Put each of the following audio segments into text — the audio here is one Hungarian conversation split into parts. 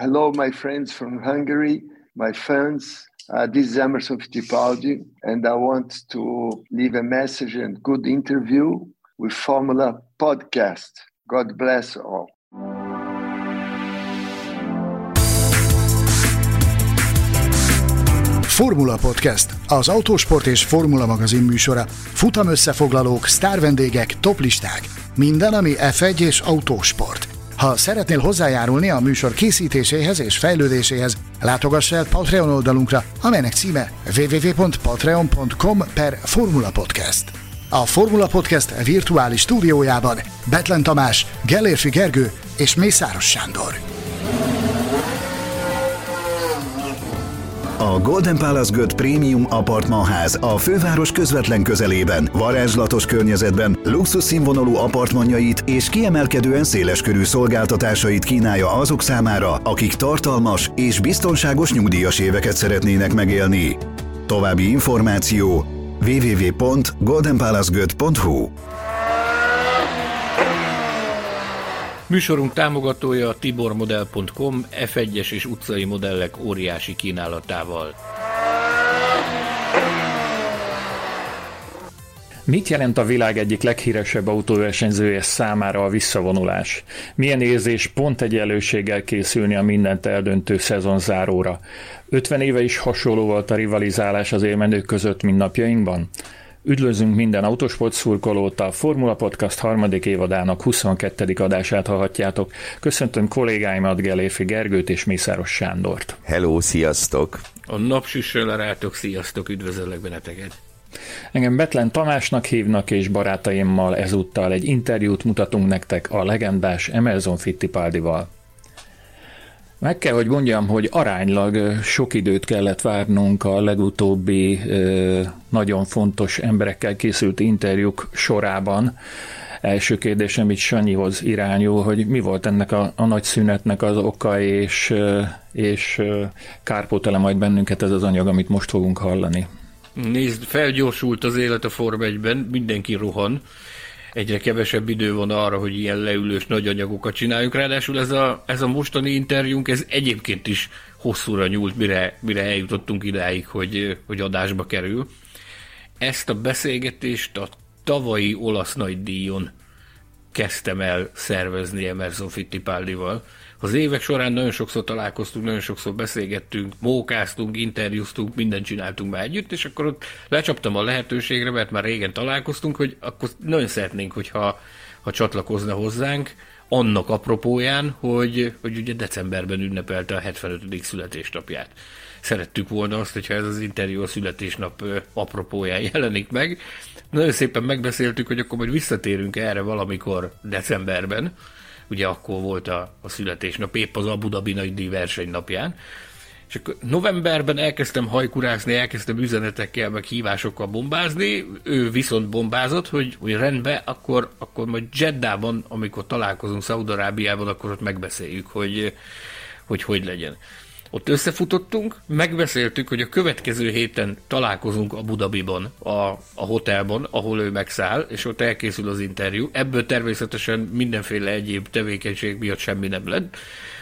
Hello, my friends from Hungary, my fans. Uh, this is Emerson Fittipaldi, and I want to leave a message and good interview with Formula Podcast. God bless all. Formula Podcast, az autósport és formula magazin műsora. Futam összefoglalók, sztárvendégek, toplisták. Minden, ami F1 és autósport. Ha szeretnél hozzájárulni a műsor készítéséhez és fejlődéséhez, látogass el Patreon oldalunkra, amelynek címe www.patreon.com per Formula Podcast. A Formula Podcast virtuális stúdiójában Betlen Tamás, Gellérfi Gergő és Mészáros Sándor. A Golden Palace Göt Premium Apartmanház a főváros közvetlen közelében, varázslatos környezetben, luxus színvonalú apartmanjait és kiemelkedően széleskörű szolgáltatásait kínálja azok számára, akik tartalmas és biztonságos nyugdíjas éveket szeretnének megélni. További információ www.goldenpalacegöt.hu Műsorunk támogatója a tibormodel.com F1-es és utcai modellek óriási kínálatával. Mit jelent a világ egyik leghíresebb autóversenyzője számára a visszavonulás? Milyen érzés pont egyenlőséggel készülni a mindent eldöntő szezon záróra? 50 éve is hasonló volt a rivalizálás az élmenők között, mint napjainkban? Üdvözlünk minden autósport szurkolót, a Formula Podcast harmadik évadának 22. adását hallhatjátok. Köszöntöm kollégáimat, Geléfi Gergőt és Mészáros Sándort. Hello, sziasztok! A napsüssel rátok, sziasztok, üdvözöllek benneteket! Engem Betlen Tamásnak hívnak, és barátaimmal ezúttal egy interjút mutatunk nektek a legendás Emerson Fittipaldival. Meg kell, hogy mondjam, hogy aránylag sok időt kellett várnunk a legutóbbi nagyon fontos emberekkel készült interjúk sorában. Első kérdésem itt Sanyihoz irányul, hogy mi volt ennek a, a nagy szünetnek az oka, és, és kárpótele majd bennünket ez az anyag, amit most fogunk hallani. Nézd, felgyorsult az élet a Form 1-ben, mindenki rohan egyre kevesebb idő van arra, hogy ilyen leülős nagy anyagokat csináljunk. Ráadásul ez a, ez a mostani interjúnk, ez egyébként is hosszúra nyúlt, mire, mire eljutottunk idáig, hogy, hogy adásba kerül. Ezt a beszélgetést a tavalyi olasz nagydíjon kezdtem el szervezni Emerson Fittipaldival. Az évek során nagyon sokszor találkoztunk, nagyon sokszor beszélgettünk, mókáztunk, interjúztunk, mindent csináltunk már együtt, és akkor ott lecsaptam a lehetőségre, mert már régen találkoztunk, hogy akkor nagyon szeretnénk, hogyha ha csatlakozna hozzánk, annak apropóján, hogy, hogy ugye decemberben ünnepelte a 75. születésnapját. Szerettük volna azt, hogyha ez az interjú a születésnap apropóján jelenik meg. Nagyon szépen megbeszéltük, hogy akkor majd visszatérünk erre valamikor decemberben, ugye akkor volt a, a születésnap, épp az Abu Dhabi nagy versenynapján, és akkor novemberben elkezdtem hajkurászni, elkezdtem üzenetekkel, meg hívásokkal bombázni, ő viszont bombázott, hogy, hogy rendben, akkor, akkor majd Jeddában, amikor találkozunk Szaudarábiában, akkor ott megbeszéljük, hogy, hogy hogy legyen. Ott összefutottunk, megbeszéltük, hogy a következő héten találkozunk a Budabiban, a, a hotelban, ahol ő megszáll, és ott elkészül az interjú. Ebből természetesen mindenféle egyéb tevékenység miatt semmi nem lett.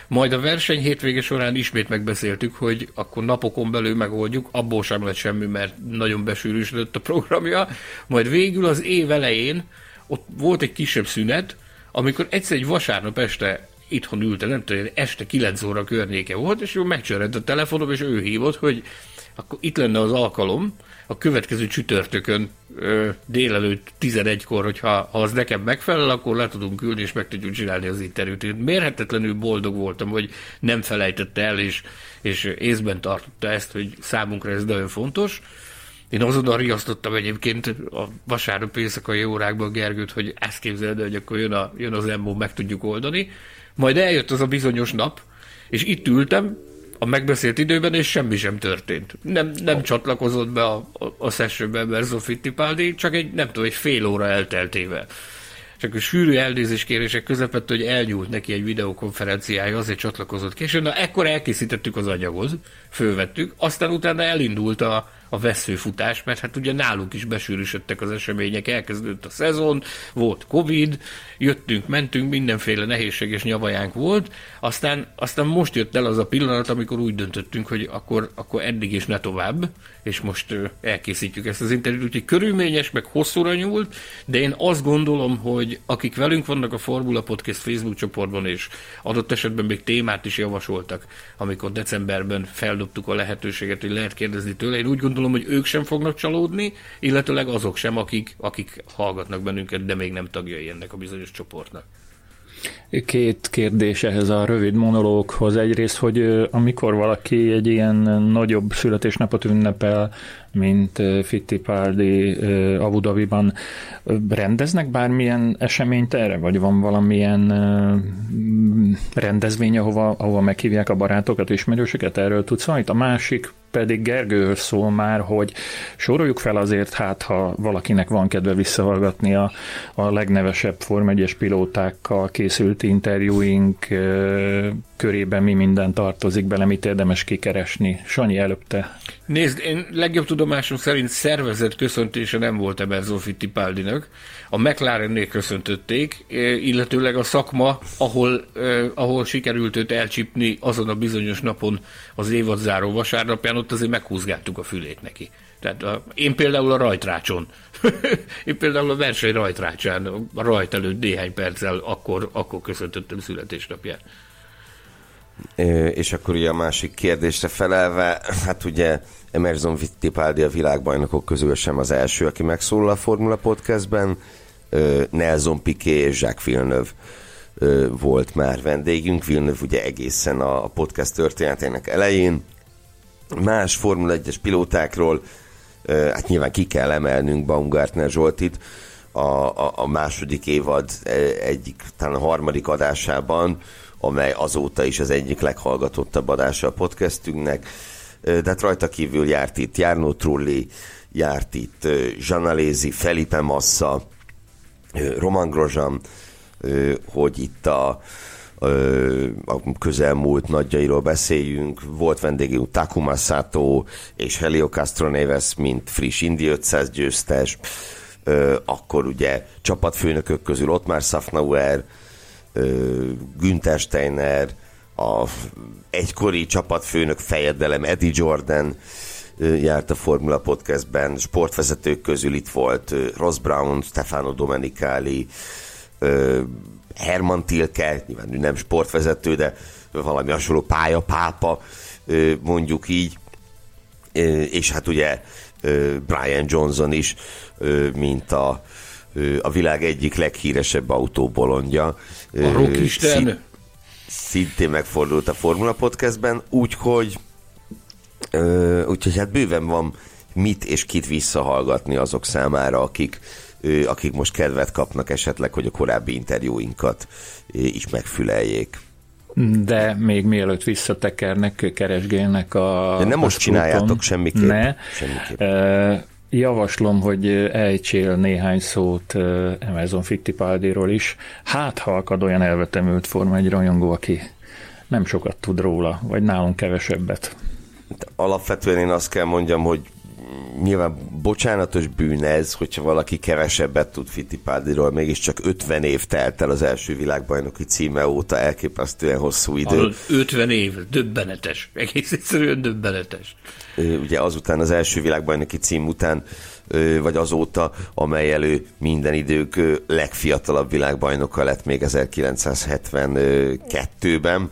Majd a verseny hétvége során ismét megbeszéltük, hogy akkor napokon belül megoldjuk, abból sem lett semmi, mert nagyon besűrűsödött a programja. Majd végül az év elején ott volt egy kisebb szünet, amikor egyszer egy vasárnap este itthon ültem, nem tudom, este 9 óra környéke volt, és ő megcsörrent a telefonom, és ő hívott, hogy akkor itt lenne az alkalom, a következő csütörtökön ö, délelőtt 11-kor, hogyha ha az nekem megfelel, akkor le tudunk ülni, és meg tudjuk csinálni az interjút. Én mérhetetlenül boldog voltam, hogy nem felejtette el, és, és észben tartotta ezt, hogy számunkra ez nagyon fontos. Én azonnal riasztottam egyébként a vasárnap éjszakai órákban Gergőt, hogy ezt képzeld, hogy akkor jön, a, jön az EMO, meg tudjuk oldani. Majd eljött az a bizonyos nap, és itt ültem a megbeszélt időben, és semmi sem történt. Nem, nem oh. csatlakozott be a, a, a sessionbe Berzo Fittipaldi, csak egy, nem tudom, egy fél óra elteltével. Csak a sűrű kérések közepette, hogy elnyúlt neki egy videokonferenciája, azért csatlakozott későn. Na, ekkor elkészítettük az anyagot, fölvettük, aztán utána elindult a, a veszőfutás, mert hát ugye náluk is besűrűsödtek az események, elkezdődött a szezon, volt Covid, jöttünk, mentünk, mindenféle nehézség és nyavajánk volt, aztán, aztán most jött el az a pillanat, amikor úgy döntöttünk, hogy akkor, akkor eddig is ne tovább, és most elkészítjük ezt az interjút, úgyhogy körülményes, meg hosszúra nyúlt, de én azt gondolom, hogy akik velünk vannak a Formula Podcast Facebook csoportban, és adott esetben még témát is javasoltak, amikor decemberben feldobtuk a lehetőséget, hogy lehet kérdezni tőle, én úgy gondolom, hogy ők sem fognak csalódni, illetőleg azok sem, akik, akik hallgatnak bennünket, de még nem tagjai ennek a bizonyos csoportnak. Két kérdés ehhez a rövid monológhoz. Egyrészt, hogy amikor valaki egy ilyen nagyobb születésnapot ünnepel, mint Fittipaldi Abu Dhabiban, rendeznek bármilyen eseményt erre, vagy van valamilyen rendezvény, ahova, ahova meghívják a barátokat, ismerősöket? Erről tudsz valamit? A másik pedig Gergőhöz szól már, hogy soroljuk fel azért, hát ha valakinek van kedve visszahallgatni a, a legnevesebb Form 1 pilótákkal készült interjúink körében mi minden tartozik bele, mit érdemes kikeresni. Sanyi, előbb te. Nézd, én legjobb tudomásom szerint szervezett köszöntése nem volt Emerson Fittipaldinak. A McLarennél köszöntötték, illetőleg a szakma, ahol, ahol sikerült őt elcsípni azon a bizonyos napon az évadzáró vasárnapján, ott azért meghúzgáltuk a fülét neki. Tehát a, én például a rajtrácson, én például a verseny rajtrácsán, a rajt előtt néhány perccel akkor, akkor köszöntöttem születésnapját. És akkor ugye a másik kérdésre felelve, hát ugye Emerson Fittipaldi a világbajnokok közül sem az első, aki megszólal a Formula Podcastben, Nelson Piquet és Jacques Villeneuve volt már vendégünk, Villeneuve ugye egészen a podcast történetének elején, más Formula 1-es pilótákról, hát nyilván ki kell emelnünk Baumgartner Zsoltit, a, a, a második évad egyik, talán a harmadik adásában, amely azóta is az egyik leghallgatottabb adása a podcastünknek, de hát rajta kívül járt itt Járnó Trulli, járt itt Zsanalézi, Felipe Massa, Roman Grozsam, hogy itt a, a közelmúlt nagyjairól beszéljünk. Volt vendégünk Takuma Sato és Helio Castro Neves, mint friss Indi 500 győztes. Akkor ugye csapatfőnökök közül ott már Safnauer, Günther Steiner, a egykori csapatfőnök fejedelem Eddie Jordan járt a Formula Podcastben, sportvezetők közül itt volt Ross Brown, Stefano Domenicali, Herman Tilke, nyilván ő nem sportvezető, de valami hasonló pályapápa, mondjuk így, és hát ugye Brian Johnson is, mint a, a világ egyik leghíresebb autóbolondja. A rockisten. Szintén megfordult a Formula Podcastben, úgyhogy úgyhogy hát bőven van mit és kit visszahallgatni azok számára, akik akik most kedvet kapnak esetleg, hogy a korábbi interjúinkat is megfüleljék. De még mielőtt visszatekernek, keresgélnek a... De nem most csináljátok semmiképp. Ne. semmiképp. Javaslom, hogy ejtsél néhány szót Amazon Fittipaldiról is. Hát, ha akad olyan elvetemült forma egy rajongó, aki nem sokat tud róla, vagy nálunk kevesebbet. Alapvetően én azt kell mondjam, hogy nyilván bocsánatos bűn ez, hogyha valaki kevesebbet tud Fittipaldiról, mégiscsak 50 év telt el az első világbajnoki címe óta, elképesztően hosszú idő. Ahol 50 év, döbbenetes, egész egyszerűen döbbenetes. Ugye azután az első világbajnoki cím után vagy azóta, amely elő minden idők legfiatalabb világbajnoka lett még 1972-ben.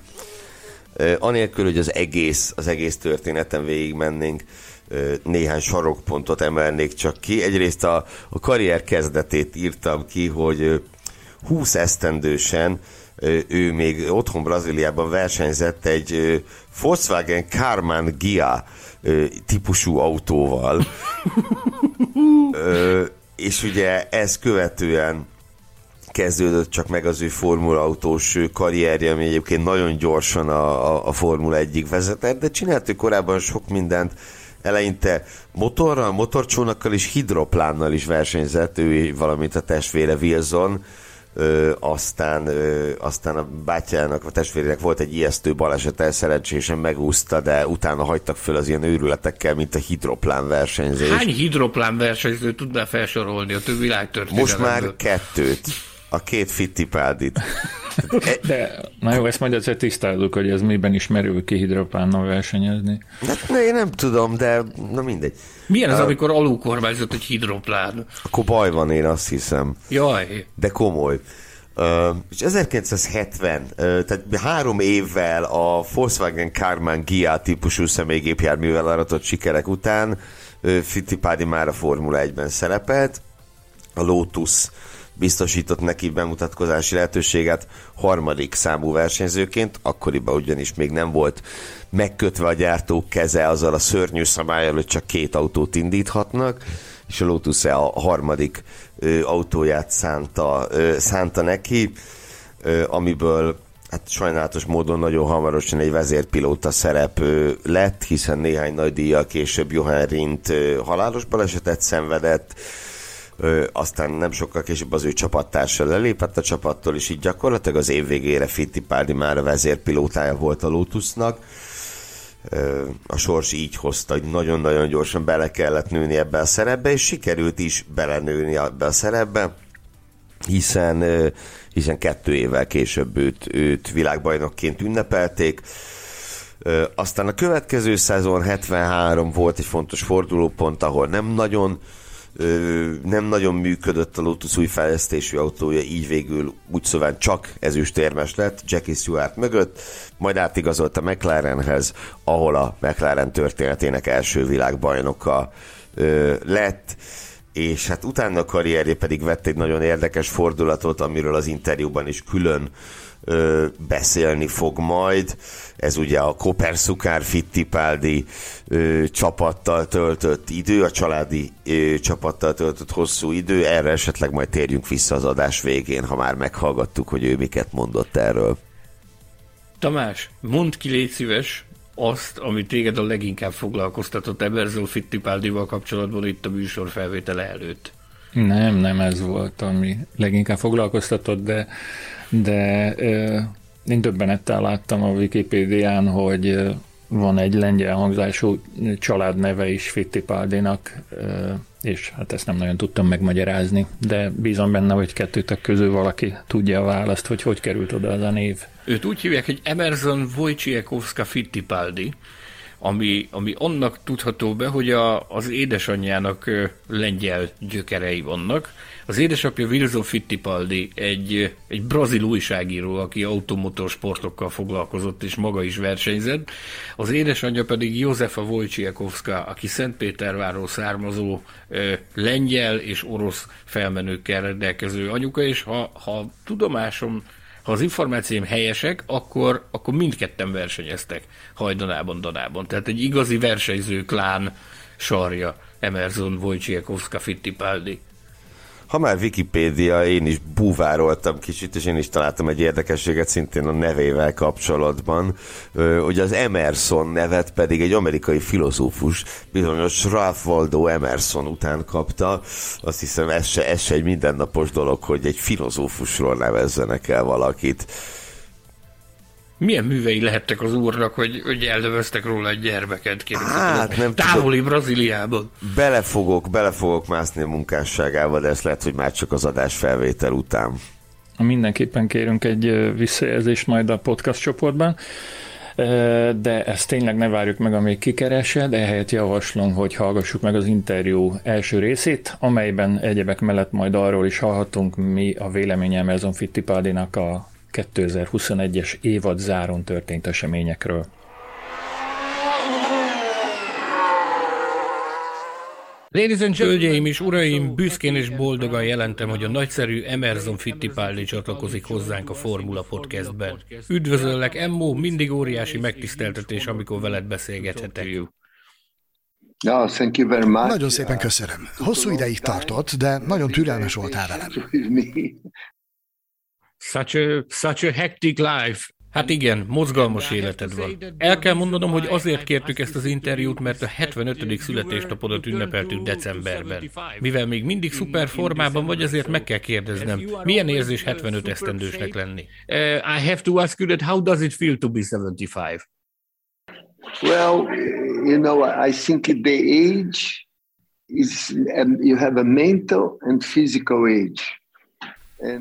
Anélkül, hogy az egész, az egész történeten végigmennénk, néhány sarokpontot emelnék csak ki. Egyrészt a, a karrier kezdetét írtam ki, hogy 20 esztendősen ő még otthon Brazíliában versenyzett egy Volkswagen Karmann Gia típusú autóval. és ugye ez követően kezdődött csak meg az ő Formula autós karrierje, ami egyébként nagyon gyorsan a, a, a Formula egyik vezetett, de csinált ő korábban sok mindent, eleinte motorral, motorcsónakkal és hidroplánnal is versenyzett, ő, valamint a testvére Wilson, Ö, aztán, ö, aztán a bátyjának, a testvérének volt egy ijesztő baleset, szerencsésen megúszta, de utána hagytak föl az ilyen őrületekkel, mint a hidroplán versenyzés. Hány hidroplán versenyző tudná felsorolni a több Most már kettőt. A két fittipádit. De, na jó, ezt majd azért tisztázzuk, hogy ez miben is merül ki hidroplánnal versenyezni. Hát ne, én nem tudom, de na mindegy. Milyen az, uh, amikor alulkormányzott egy hidroplán? Akkor baj van, én azt hiszem. Jaj. De komoly. Uh, és 1970, uh, tehát három évvel a Volkswagen Karmann Gia típusú személygépjárművel aratott sikerek után uh, Fittipaldi már a Formula 1-ben szerepelt, a Lotus biztosított neki bemutatkozási lehetőséget harmadik számú versenyzőként, akkoriban ugyanis még nem volt megkötve a gyártók keze azzal a szörnyű szabályal, hogy csak két autót indíthatnak, és a Lotus a harmadik ö, autóját szánta, ö, szánta neki, ö, amiből hát sajnálatos módon nagyon hamarosan egy vezérpilóta szerep lett, hiszen néhány nagy díjjal később Johan Rindt halálos balesetet szenvedett, Ö, aztán nem sokkal később az ő csapattársa lelépett a csapattól, és így gyakorlatilag az év végére Fittipaldi már a vezérpilótája volt a Lotusnak. Ö, a sors így hozta, hogy nagyon-nagyon gyorsan bele kellett nőni ebbe a szerepbe, és sikerült is belenőni ebbe a szerepbe, hiszen, hiszen kettő évvel később őt, őt világbajnokként ünnepelték. Aztán a következő szezon 73 volt egy fontos fordulópont, ahol nem nagyon nem nagyon működött a Lotus új fejlesztésű autója, így végül úgy szóval csak ezüstérmes lett Jackie Stewart mögött, majd átigazolt a McLarenhez, ahol a McLaren történetének első világbajnoka lett, és hát utána a karrierje pedig vett egy nagyon érdekes fordulatot, amiről az interjúban is külön ö, beszélni fog majd. Ez ugye a Koperszukár Fittipaldi ö, csapattal töltött idő, a családi ö, csapattal töltött hosszú idő. Erre esetleg majd térjünk vissza az adás végén, ha már meghallgattuk, hogy ő miket mondott erről. Tamás, mondd ki, légy szíves, azt, ami téged a leginkább foglalkoztatott Eberzol Fittipaldival kapcsolatban itt a műsor felvétele előtt. Nem, nem ez volt, ami leginkább foglalkoztatott, de de én döbbenettel láttam a Wikipédián, hogy van egy lengyel hangzású családneve is Fittipaldinak, és hát ezt nem nagyon tudtam megmagyarázni, de bízom benne, hogy kettőtök közül valaki tudja a választ, hogy hogy került oda az a név. Őt úgy hívják, hogy Emerson Wojciechowska Fittipaldi, ami, ami annak tudható be, hogy a, az édesanyjának lengyel gyökerei vannak, az édesapja Wilson Fittipaldi egy, egy brazil újságíró, aki automotorsportokkal foglalkozott, és maga is versenyzett. Az édesanyja pedig Józefa Wojciechowska, aki Szentpéterváról származó lengyel és orosz felmenőkkel rendelkező anyuka, és ha, ha tudomásom ha az információim helyesek, akkor, akkor mindketten versenyeztek hajdanában, danában. Tehát egy igazi versenyző klán sarja Emerson Wojciechowska Fittipaldi. Ha már Wikipédia, én is búvároltam kicsit, és én is találtam egy érdekességet szintén a nevével kapcsolatban, hogy az Emerson nevet pedig egy amerikai filozófus, bizonyos Ralph Waldo Emerson után kapta. Azt hiszem, ez se, ez se egy mindennapos dolog, hogy egy filozófusról nevezzenek el valakit. Milyen művei lehettek az úrnak, hogy, hogy eldöveztek róla egy gyermeket? Hát, nem Távoli tudom. Brazíliában. Belefogok, belefogok mászni a munkásságával, de ez lehet, hogy már csak az adás felvétel után. Mindenképpen kérünk egy visszajelzést majd a podcast csoportban de ezt tényleg ne várjuk meg, amíg kikeresed, ehelyett javaslom, hogy hallgassuk meg az interjú első részét, amelyben egyebek mellett majd arról is hallhatunk, mi a véleménye Amazon Fittipaldinak a 2021-es évad záron történt eseményekről. Ladies and Hölgyeim és uraim, büszkén és boldogan jelentem, hogy a nagyszerű Emerson Fittipaldi csatlakozik hozzánk a Formula Podcastben. Üdvözöllek, Emmo, mindig óriási megtiszteltetés, amikor veled beszélgethetek. No, thank you very much. Nagyon szépen köszönöm. Hosszú ideig tartott, de nagyon türelmes voltál velem. Such a, such a hectic life. Hát igen, mozgalmas életed van. El kell mondanom, hogy azért kértük ezt az interjút, mert a 75. születésnapodat ünnepeltük decemberben. Mivel még mindig szuper formában vagy, azért meg kell kérdeznem, milyen érzés 75 esztendősnek lenni? Uh, I have to ask you that how does it feel to be 75? Well, you know, I think the age is, um, you have a mental and physical age.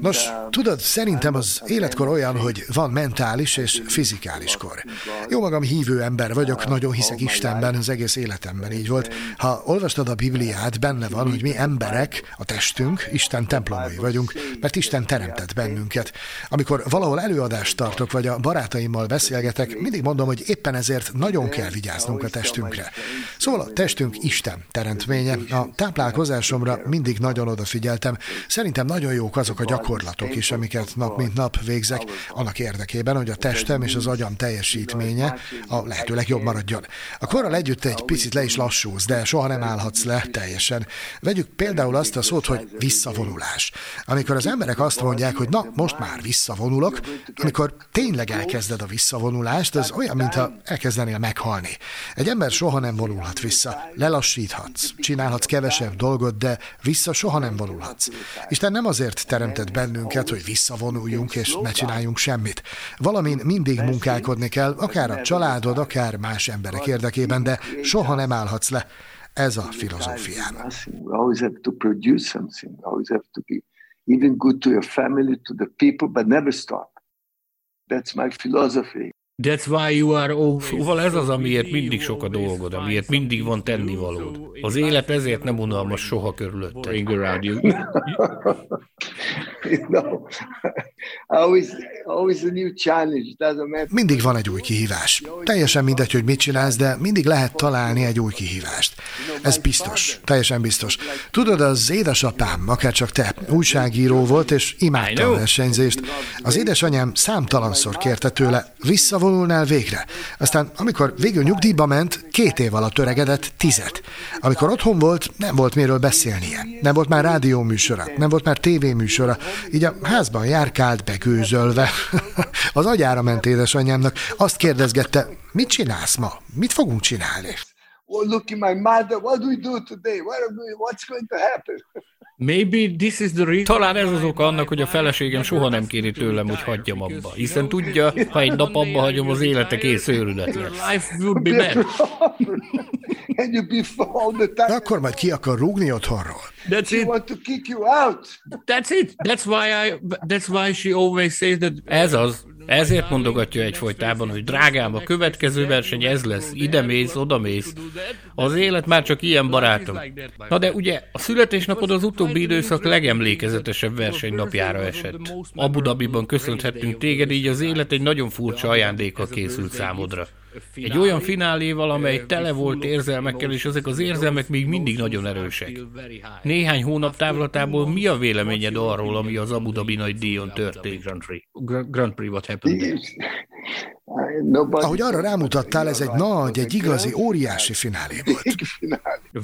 Nos, tudod, szerintem az életkor olyan, hogy van mentális és fizikális kor. Jó magam hívő ember vagyok, nagyon hiszek Istenben, az egész életemben így volt. Ha olvastad a Bibliát, benne van, hogy mi emberek, a testünk, Isten templomai vagyunk, mert Isten teremtett bennünket. Amikor valahol előadást tartok, vagy a barátaimmal beszélgetek, mindig mondom, hogy éppen ezért nagyon kell vigyáznunk a testünkre. Szóval a testünk Isten teremtménye. A táplálkozásomra mindig nagyon odafigyeltem. Szerintem nagyon jók azok a gyakorlatok is, amiket nap mint nap végzek, annak érdekében, hogy a testem és az agyam teljesítménye a lehető legjobb maradjon. A korral együtt egy picit le is lassúz, de soha nem állhatsz le teljesen. Vegyük például azt a szót, hogy visszavonulás. Amikor az emberek azt mondják, hogy na, most már visszavonulok, amikor tényleg elkezded a visszavonulást, az olyan, mintha elkezdenél meghalni. Egy ember soha nem vonulhat vissza. Lelassíthatsz, csinálhatsz kevesebb dolgot, de vissza soha nem vonulhatsz. Isten nem azért teremtett teremtett bennünket, hogy visszavonuljunk és ne csináljunk semmit. Valamin mindig munkálkodni kell, akár a családod, akár más emberek érdekében, de soha nem állhatsz le. Ez a filozófiám. Even good to your family, to the people, but never stop. That's my philosophy. That's why you are always... Szóval ez az, amiért mindig sok a dolgod, amiért mindig van tennivalód. Az élet ezért nem unalmas soha körülötte. around you. Mindig van egy új kihívás. Teljesen mindegy, hogy mit csinálsz, de mindig lehet találni egy új kihívást. Ez biztos, teljesen biztos. Tudod, az édesapám, akár csak te, újságíró volt, és imádta a versenyzést. Az édesanyám számtalanszor kérte tőle, visszavonulnál végre. Aztán, amikor végül nyugdíjba ment, két év alatt öregedett tizet. Amikor otthon volt, nem volt miről beszélnie. Nem volt már rádióműsora, nem volt már tévéműsora. Így a házban járkált begőzölve. Az agyára ment édesanyámnak. Azt kérdezgette, mit csinálsz ma? Mit fogunk csinálni? Well, look at my mother. What do we do today? What we, what's going to happen? Maybe this is the reason. Talán ez az oka annak, hogy a feleségem soha nem kéri tőlem, hogy hagyjam abba. Hiszen tudja, ha egy nap abba hagyom, az élete kész őrület lesz. Life would be bad. De akkor majd ki akar rúgni otthonról. That's it. want to kick you out. That's it. That's why I. That's why she always says that. Ez az. Ezért mondogatja egyfolytában, hogy drágám, a következő verseny ez lesz, ide mész, oda mész. Az élet már csak ilyen barátom. Na de ugye a születésnapod az utóbbi időszak legemlékezetesebb versenynapjára esett. Abu Dhabiban köszönhettünk téged, így az élet egy nagyon furcsa ajándékkal készült számodra. Egy olyan fináléval, amely tele volt érzelmekkel, és ezek az érzelmek még mindig nagyon erősek. Néhány hónap távlatából mi a véleményed arról, ami az Abu Dhabi nagy díjon történt? Grand Prix, what happened Ahogy arra rámutattál, ez egy nagy, egy igazi, óriási finálé volt.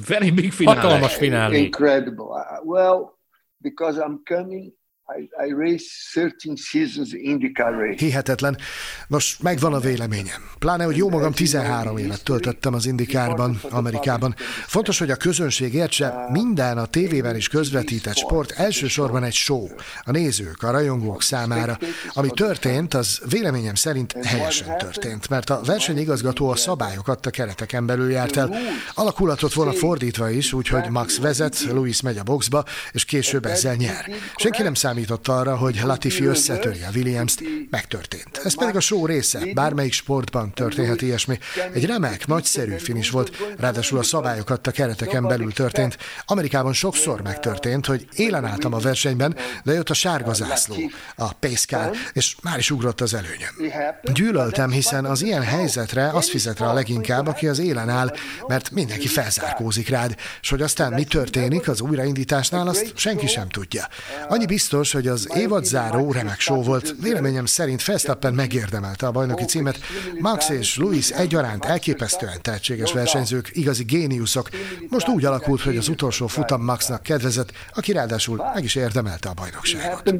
Very big finale. Hatalmas finálé. Incredible. Well, because I'm coming I, race 13 seasons IndyCar race. Hihetetlen. Nos, megvan a véleményem. Pláne, hogy jó magam 13 évet töltöttem az Indikárban, Amerikában. Fontos, hogy a közönség értse, minden a tévében is közvetített sport elsősorban egy show. A nézők, a rajongók számára. Ami történt, az véleményem szerint helyesen történt, mert a versenyigazgató a szabályokat a kereteken belül járt el. Alakulatot volna fordítva is, úgyhogy Max vezet, Louis megy a boxba, és később ezzel nyer. Senki nem számít számított arra, hogy Latifi összetöri a Williams-t, megtörtént. Ez pedig a show része, bármelyik sportban történhet ilyesmi. Egy remek, nagyszerű finis volt, ráadásul a szabályokat a kereteken belül történt. Amerikában sokszor megtörtént, hogy élen álltam a versenyben, de jött a sárga zászló, a pace és már is ugrott az előnyöm. Gyűlöltem, hiszen az ilyen helyzetre az fizet rá a leginkább, aki az élen áll, mert mindenki felzárkózik rád, és hogy aztán mi történik az újraindításnál, azt senki sem tudja. Annyi biztos, biztos, hogy az évadzáró remek show volt. Véleményem szerint Verstappen megérdemelte a bajnoki címet. Max és Louis egyaránt elképesztően tehetséges versenyzők, igazi géniuszok. Most úgy alakult, hogy az utolsó futam Maxnak kedvezett, aki ráadásul meg is érdemelte a bajnokságot.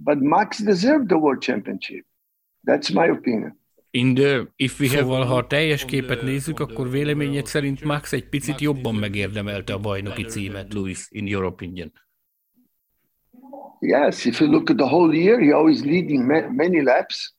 but Max deserved the world championship. That's my opinion. In the, if we have, szóval, ha a teljes képet nézzük, akkor véleményed szerint Max egy picit jobban megérdemelte a bajnoki címet, Louis, in your opinion. Yes, if you look at the whole year, he always leading many laps.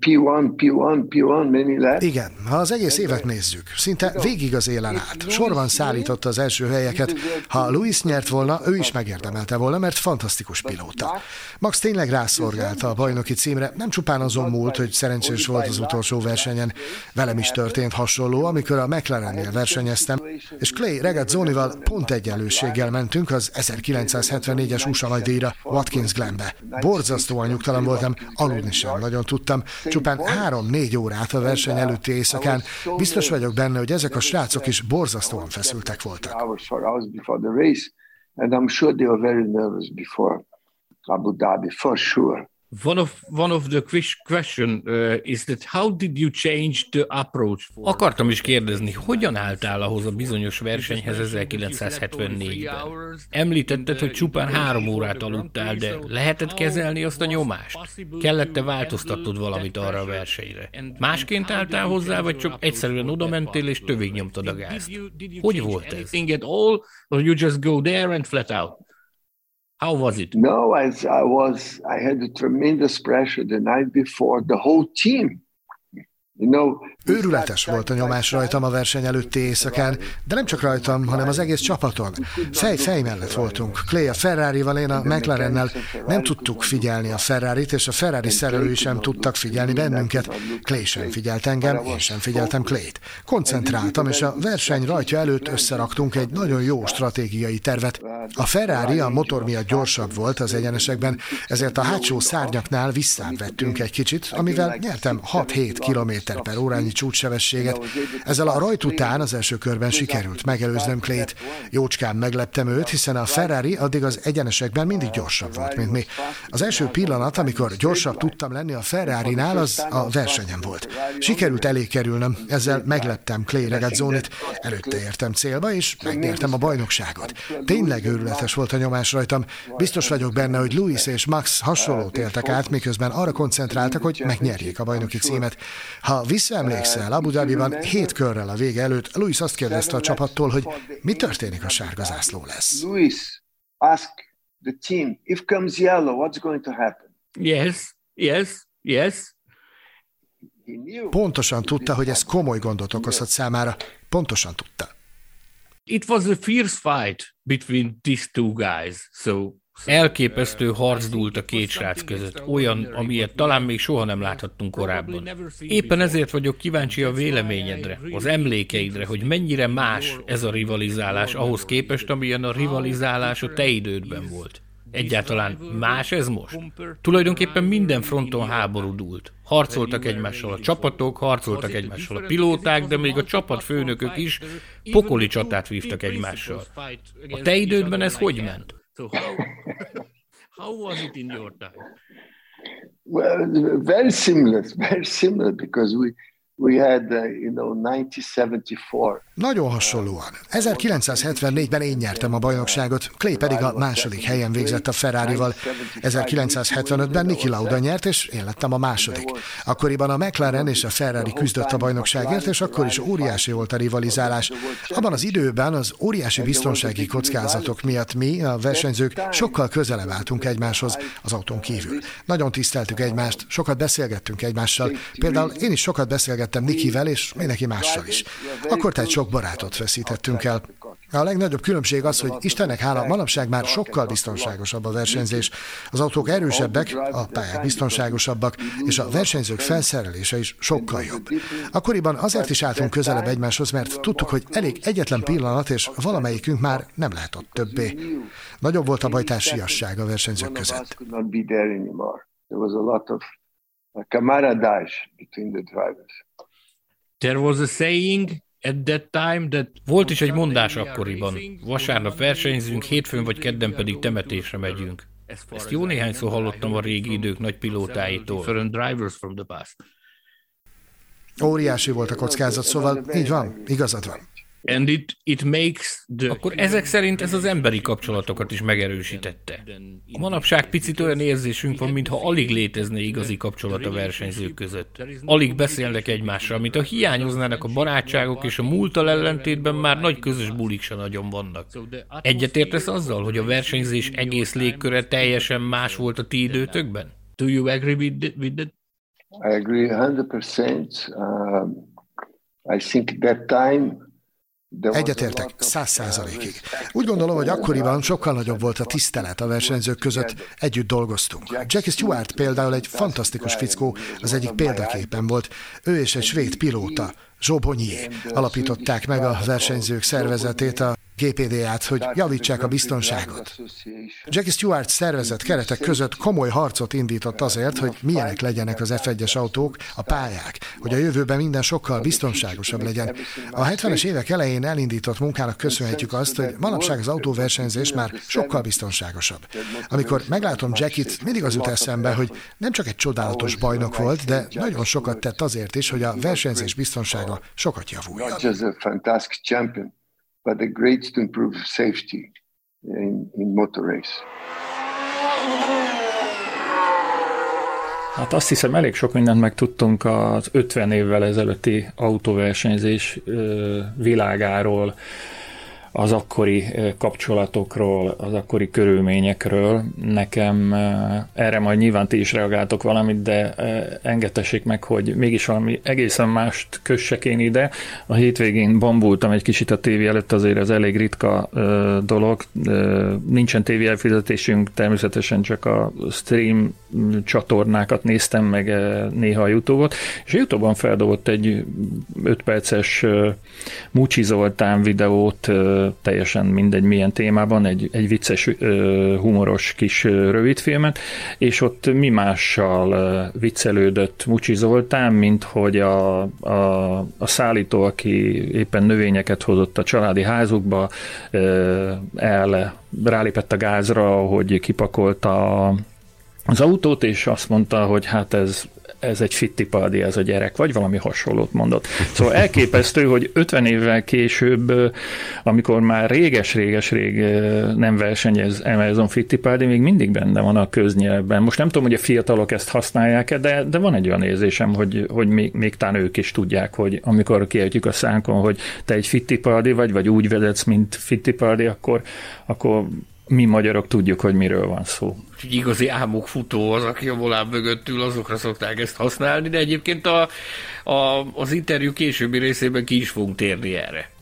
P1, P1, P1, many laps. Igen, ha az egész évet nézzük, szinte végig az élen át. Sorban szállította az első helyeket. Ha Luis nyert volna, ő is megérdemelte volna, mert fantasztikus pilóta. Max tényleg rászorgálta a bajnoki címre, nem csupán azon múlt, hogy szerencsés volt az utolsó versenyen. Velem is történt hasonló, amikor a McLarennél versenyeztem, és Clay Regazzonival pont egyenlőséggel mentünk az 1974-es USA nagydíjra Watkins Glenbe. Borzasztóan nyugtalan voltam, aludni sem nagyon tudtam tudtam, csupán három-négy órát a verseny előtti éjszakán. Biztos vagyok benne, hogy ezek a srácok is borzasztóan feszültek voltak. And I'm sure they were very nervous before Abu Dhabi, for sure. One of one of the question uh, is that how did you change the approach? Akartam is kérdezni, hogyan álltál ahhoz a bizonyos versenyhez 1974-ben? Említetted, hogy csupán három órát aludtál, de lehetett kezelni azt a nyomást? Kellett-e változtatnod valamit arra a versenyre? Másként álltál hozzá, vagy csak egyszerűen oda mentél és tövig nyomtad a gázt? Hogy volt ez? All, or you just go there and flat out? How was it? No, I, I was. I had a tremendous pressure the night before. The whole team Őrületes volt a nyomás rajtam a verseny előtti éjszakán, de nem csak rajtam, hanem az egész csapaton. Fej-fej mellett voltunk. Clay a Ferrari-val, én a McLarennel. nem tudtuk figyelni a Ferrari-t, és a Ferrari szerelői sem tudtak figyelni bennünket. Clay sem figyelt engem, én sem figyeltem Clay-t. Koncentráltam, és a verseny rajtja előtt összeraktunk egy nagyon jó stratégiai tervet. A Ferrari a motor miatt gyorsabb volt az egyenesekben, ezért a hátsó szárnyaknál visszább vettünk egy kicsit, amivel nyertem 6-7 km per órányi csúcssebességet. Ezzel a rajt után az első körben sikerült megelőznöm Klét. Jócskán megleptem őt, hiszen a Ferrari addig az egyenesekben mindig gyorsabb volt, mint mi. Az első pillanat, amikor gyorsabb tudtam lenni a Ferrari-nál, az a versenyem volt. Sikerült elé kerülnöm, ezzel megleptem Clay Regazzonit, előtte értem célba, és megnyertem a bajnokságot. Tényleg őrületes volt a nyomás rajtam. Biztos vagyok benne, hogy Louis és Max hasonlót éltek át, miközben arra koncentráltak, hogy megnyerjék a bajnoki címet. Ha visszaemlékszel, Abu Dhabiban hét körrel a vége előtt Louis azt kérdezte a csapattól, hogy mi történik a sárga zászló lesz. Louis, ask the team, if comes yellow, what's going to happen? Yes, yes, yes. Pontosan tudta, hogy ez komoly gondot okozhat számára. Pontosan tudta. It was a fierce fight between these two guys, so Elképesztő harc dúlt a két srác között, olyan, amilyet talán még soha nem láthattunk korábban. Éppen ezért vagyok kíváncsi a véleményedre, az emlékeidre, hogy mennyire más ez a rivalizálás ahhoz képest, amilyen a rivalizálás a te idődben volt. Egyáltalán más ez most? Tulajdonképpen minden fronton háború dúlt. Harcoltak egymással a csapatok, harcoltak egymással a pilóták, de még a csapatfőnökök is pokoli csatát vívtak egymással. A te idődben ez hogy ment? So how how was it in your time? Well, very similar, very similar because we we had, uh, you know, 1974. Nagyon hasonlóan. 1974-ben én nyertem a bajnokságot, Clay pedig a második helyen végzett a Ferrari-val. 1975-ben Niki Lauda nyert, és én lettem a második. Akkoriban a McLaren és a Ferrari küzdött a bajnokságért, és akkor is óriási volt a rivalizálás. Abban az időben az óriási biztonsági kockázatok miatt mi, a versenyzők, sokkal közelebb álltunk egymáshoz az autón kívül. Nagyon tiszteltük egymást, sokat beszélgettünk egymással. Például én is sokat beszélgettem Nikivel, és mindenki mással is. Akkor tehát sok barátot veszítettünk el. A legnagyobb különbség az, hogy Istennek hála, manapság már sokkal biztonságosabb a versenyzés. Az autók erősebbek, a pályák biztonságosabbak, és a versenyzők felszerelése is sokkal jobb. Akkoriban azért is álltunk közelebb egymáshoz, mert tudtuk, hogy elég egyetlen pillanat, és valamelyikünk már nem lehet ott többé. Nagyobb volt a bajtársiasság a versenyzők között. There was a lot of camaraderie between the drivers. There was a saying at that time that volt is egy mondás akkoriban. Vasárnap versenyzünk, hétfőn vagy kedden pedig temetésre megyünk. Ezt jó néhányszor hallottam a régi idők nagy pilótáitól. Óriási volt a kockázat, szóval így van, igazad van. And it, it makes the... Akkor ezek szerint ez az emberi kapcsolatokat is megerősítette. A manapság picit olyan érzésünk van, mintha alig létezne igazi kapcsolat a versenyzők között. Alig beszélnek egymással, mint a hiányoznának a barátságok, és a múltal ellentétben már nagy közös bulik se nagyon vannak. Egyetértesz azzal, hogy a versenyzés egész légköre teljesen más volt a ti időtökben? Do you agree with, with that? I agree 100%. Um, I think that time Egyetértek, száz százalékig. Úgy gondolom, hogy akkoriban sokkal nagyobb volt a tisztelet a versenyzők között, együtt dolgoztunk. Jackie Stewart például egy fantasztikus fickó, az egyik példaképen volt. Ő és egy svéd pilóta, Zsobonyi. Alapították meg a versenyzők szervezetét, a GPD-át, hogy javítsák a biztonságot. Jackie Stewart szervezett keretek között komoly harcot indított azért, hogy milyenek legyenek az F1-es autók, a pályák, hogy a jövőben minden sokkal biztonságosabb legyen. A 70-es évek elején elindított munkának köszönhetjük azt, hogy manapság az autóversenyzés már sokkal biztonságosabb. Amikor meglátom Jackit, mindig az jut eszembe, hogy nem csak egy csodálatos bajnok volt, de nagyon sokat tett azért is, hogy a versenyzés biztonsága sokat javuljon but the great to improve safety in, in motor race. Hát azt hiszem, elég sok mindent megtudtunk az 50 évvel ezelőtti autóversenyzés világáról, az akkori kapcsolatokról, az akkori körülményekről. Nekem erre majd nyilván ti is reagáltok valamit, de engedtessék meg, hogy mégis valami egészen mást kössek én ide. A hétvégén bambultam egy kicsit a tévé előtt, azért ez elég ritka dolog. Nincsen tévé elfizetésünk, természetesen csak a stream csatornákat néztem meg néha a Youtube-ot, és a Youtube-on feldobott egy 5 perces Mucsi Zoltán videót teljesen mindegy milyen témában, egy, egy vicces, humoros kis rövidfilmet, és ott mi mással viccelődött Mucsi Zoltán, mint hogy a, a, a szállító, aki éppen növényeket hozott a családi házukba, el rálépett a gázra, hogy kipakolta az autót, és azt mondta, hogy hát ez ez egy fittipaldi, ez a gyerek, vagy valami hasonlót mondott. Szóval elképesztő, hogy 50 évvel később, amikor már réges-réges-rég nem versenyez Emerson Fittipaldi, még mindig benne van a köznyelvben. Most nem tudom, hogy a fiatalok ezt használják-e, de, de van egy olyan érzésem, hogy, hogy még, még talán ők is tudják, hogy amikor kiejtjük a szánkon, hogy te egy Fittipaldi vagy, vagy úgy vezetsz, mint Fittipaldi, akkor, akkor mi magyarok tudjuk, hogy miről van szó. Egy igazi álmok futó az, aki a volán mögött ül, azokra szokták ezt használni, de egyébként a, a, az interjú későbbi részében ki is fogunk térni erre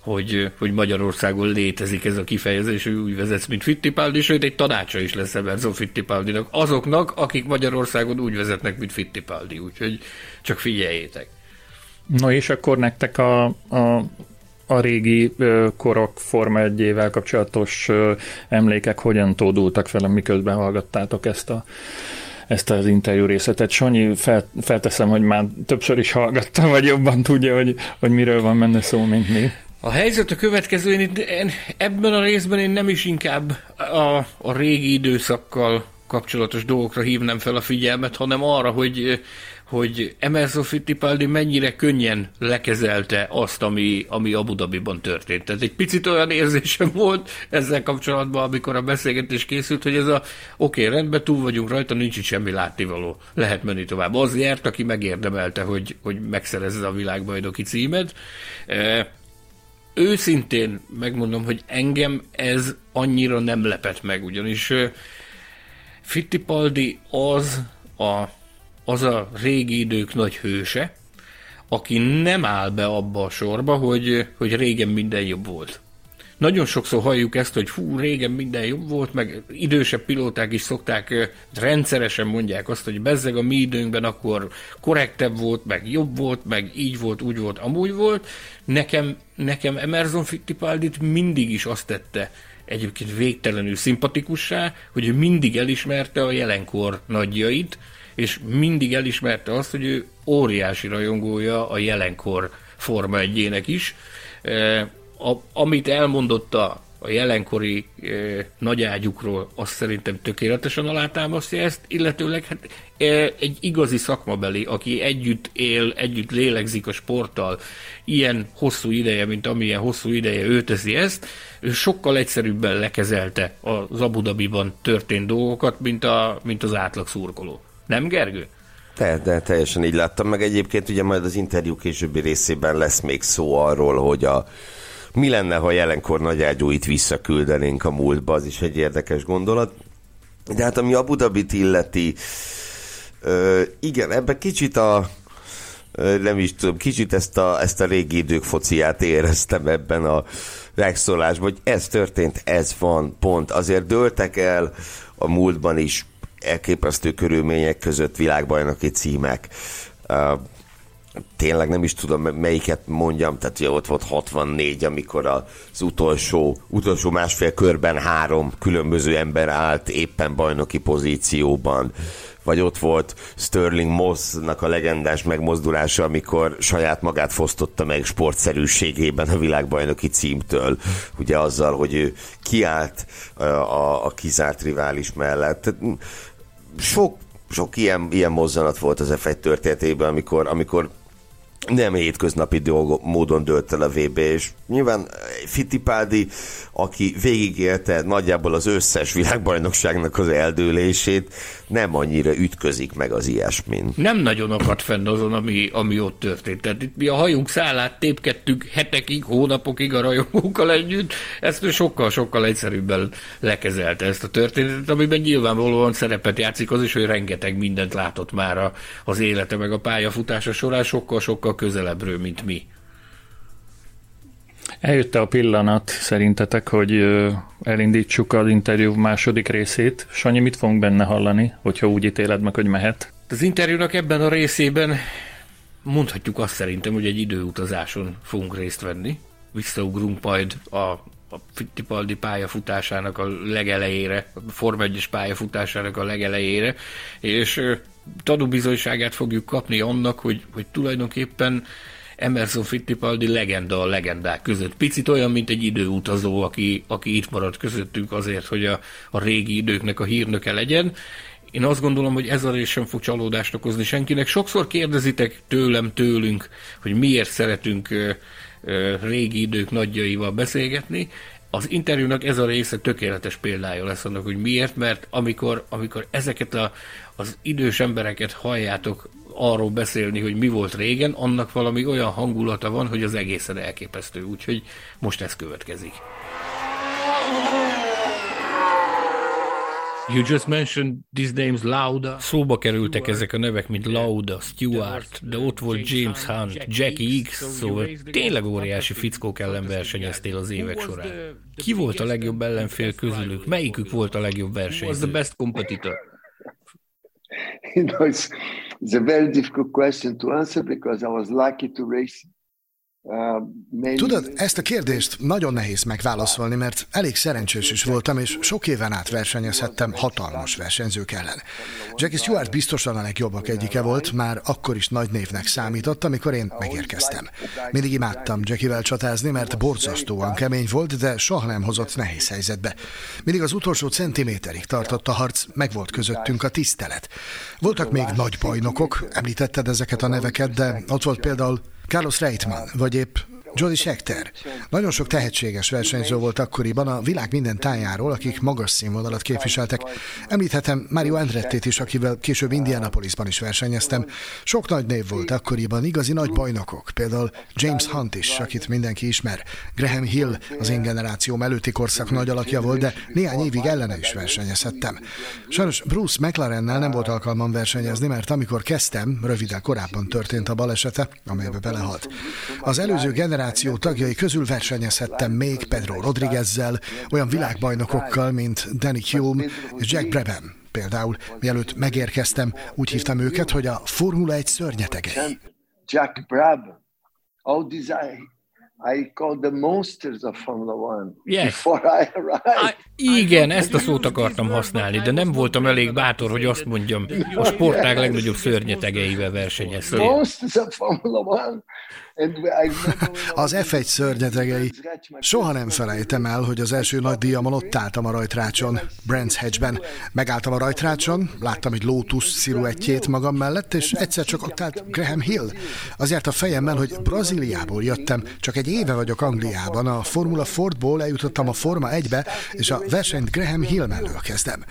hogy, hogy Magyarországon létezik ez a kifejezés, hogy úgy vezetsz, mint Fittipaldi, sőt egy tanácsa is lesz Emerson Fittipaldinak, azoknak, akik Magyarországon úgy vezetnek, mint Fittipaldi, úgyhogy csak figyeljétek. No és akkor nektek a, a a régi korok Forma 1 kapcsolatos emlékek hogyan tódultak fel, miközben hallgattátok ezt a ezt az interjú részletet. Sanyi, fel, felteszem, hogy már többször is hallgattam, vagy jobban tudja, hogy, hogy miről van menne szó, mint mi. A helyzet a következő, én, én ebben a részben én nem is inkább a, a régi időszakkal kapcsolatos dolgokra hívnám fel a figyelmet, hanem arra, hogy hogy Emerson Fittipaldi mennyire könnyen lekezelte azt, ami, ami Abu Dhabiban történt. Tehát egy picit olyan érzésem volt ezzel kapcsolatban, amikor a beszélgetés készült, hogy ez a oké, okay, rendben, túl vagyunk rajta, nincs itt semmi látnivaló, lehet menni tovább. Az járt, aki megérdemelte, hogy, hogy megszerezze a világbajnoki címet. E, őszintén megmondom, hogy engem ez annyira nem lepett meg, ugyanis Fittipaldi az a az a régi idők nagy hőse, aki nem áll be abba a sorba, hogy, hogy régen minden jobb volt. Nagyon sokszor halljuk ezt, hogy fú, régen minden jobb volt, meg idősebb pilóták is szokták, rendszeresen mondják azt, hogy bezzeg a mi időnkben akkor korrektebb volt, meg jobb volt, meg így volt, úgy volt, amúgy volt. Nekem, nekem Emerson Fittipaldit mindig is azt tette egyébként végtelenül szimpatikussá, hogy mindig elismerte a jelenkor nagyjait, és mindig elismerte azt, hogy ő óriási rajongója a jelenkor Forma egyének is. E, a, amit elmondott a a jelenkori e, nagyágyukról, azt szerintem tökéletesen alátámasztja ezt, illetőleg hát e, egy igazi szakmabeli, aki együtt él, együtt lélegzik a sporttal, ilyen hosszú ideje, mint amilyen hosszú ideje ő teszi ezt, ő sokkal egyszerűbben lekezelte az Abu Dhabiban történt dolgokat, mint, a, mint az átlag szurkoló. Nem, Gergő? De, de teljesen így láttam, meg egyébként ugye majd az interjú későbbi részében lesz még szó arról, hogy a mi lenne, ha jelenkor nagyágyúit visszaküldenénk a múltba, az is egy érdekes gondolat. De hát ami Abu Dhabit illeti, ö, igen, ebbe kicsit a nem is tudom, kicsit ezt a, ezt a régi idők fociát éreztem ebben a megszólásban, hogy ez történt, ez van, pont. Azért dőltek el a múltban is elképesztő körülmények között világbajnoki címek. Tényleg nem is tudom melyiket mondjam, tehát ugye ott volt 64, amikor az utolsó, utolsó másfél körben három különböző ember állt éppen bajnoki pozícióban vagy ott volt Sterling Mossnak a legendás megmozdulása, amikor saját magát fosztotta meg sportszerűségében a világbajnoki címtől, ugye azzal, hogy ő kiállt a, a, kizárt rivális mellett. Sok, sok ilyen, ilyen mozzanat volt az F1 történetében, amikor, amikor nem hétköznapi dolgo, módon dőlt el a VB, és nyilván Fittipaldi, aki végigélte nagyjából az összes világbajnokságnak az eldőlését, nem annyira ütközik meg az ilyesmin. Nem nagyon akadt fenn azon, ami, ami ott történt. Tehát itt mi a hajunk szállát tépkedtük hetekig, hónapokig a rajongókkal együtt, ezt sokkal-sokkal egyszerűbben lekezelte ezt a történetet, amiben nyilvánvalóan szerepet játszik az is, hogy rengeteg mindent látott már az élete meg a pályafutása során, sokkal-sokkal közelebbről, mint mi. Eljött a pillanat szerintetek, hogy elindítsuk az interjú második részét. Sanyi, mit fogunk benne hallani, hogyha úgy ítéled meg, hogy mehet? Az interjúnak ebben a részében mondhatjuk azt szerintem, hogy egy időutazáson fogunk részt venni. Visszaugrunk majd a, a Fittipaldi pályafutásának a legelejére, a Form 1 pályafutásának a legelejére, és tanúbizonyságát fogjuk kapni annak, hogy, hogy tulajdonképpen Emerson Fittipaldi legenda a legendák között. Picit olyan, mint egy időutazó, aki, aki itt maradt közöttünk azért, hogy a, a régi időknek a hírnöke legyen. Én azt gondolom, hogy ez a rész sem fog csalódást okozni senkinek. Sokszor kérdezitek tőlem, tőlünk, hogy miért szeretünk ö, ö, régi idők nagyjaival beszélgetni. Az interjúnak ez a része tökéletes példája lesz annak, hogy miért, mert amikor, amikor ezeket a, az idős embereket halljátok arról beszélni, hogy mi volt régen, annak valami olyan hangulata van, hogy az egészen elképesztő. Úgyhogy most ez következik. You just mentioned these names Lauda. Szóba kerültek ezek a nevek, mint Lauda, Stewart, de ott volt James Hunt, Jackie X, szóval tényleg óriási fickók ellen versenyeztél az évek során. Ki volt a legjobb ellenfél közülük? Melyikük volt a legjobb versenyző? Was the best competitor? you know, it's, it's a very difficult question to answer because I was lucky to race Tudod, ezt a kérdést nagyon nehéz megválaszolni, mert elég szerencsés is voltam, és sok éven át versenyezhettem hatalmas versenyzők ellen. Jackie Stewart biztosan a legjobbak egyike volt, már akkor is nagy névnek számított, amikor én megérkeztem. Mindig imádtam Jackie-vel csatázni, mert borzasztóan kemény volt, de soha nem hozott nehéz helyzetbe. Mindig az utolsó centiméterig tartott a harc, meg volt közöttünk a tisztelet. Voltak még nagy bajnokok, említetted ezeket a neveket, de ott volt például Carlos Reitman, vagy épp Jody Schechter. Nagyon sok tehetséges versenyző volt akkoriban a világ minden tájáról, akik magas színvonalat képviseltek. Említhetem Mario Andrettét is, akivel később Indianapolisban is versenyeztem. Sok nagy név volt akkoriban, igazi nagy bajnokok, például James Hunt is, akit mindenki ismer. Graham Hill az én generációm előtti korszak nagy alakja volt, de néhány évig ellene is versenyezhettem. Sajnos Bruce McLarennel nem volt alkalmam versenyezni, mert amikor kezdtem, röviden korábban történt a balesete, amelybe belehalt. Az előző generáció generáció tagjai közül versenyezhettem még Pedro Rodriguezzel, olyan világbajnokokkal, mint Danny Hume és Jack Brabham. Például, mielőtt megérkeztem, úgy hívtam őket, hogy a Formula 1 szörnyetegei. Jack Brabham, all these I call the monsters of Formula One Yes. before I arrived. Igen, ezt a szót akartam használni, de nem voltam elég bátor, hogy azt mondjam, a sportág legnagyobb szörnyetegeivel versenyeztél. Monsters of Formula One. Az was F1 szörnyetegei. Soha nem felejtem el, hogy az első nagy díjamon ott álltam a rajtrácson, Brands Hedge-ben. Megálltam a rajtrácson, láttam egy Lotus sziluettjét magam mellett, és egyszer csak ott állt Graham Hill. Az járt a fejemmel, hogy Brazíliából jöttem, csak egy éve vagyok Angliában, a Formula Fordból eljutottam a Forma 1-be, és a versenyt Graham Hill mellől kezdem.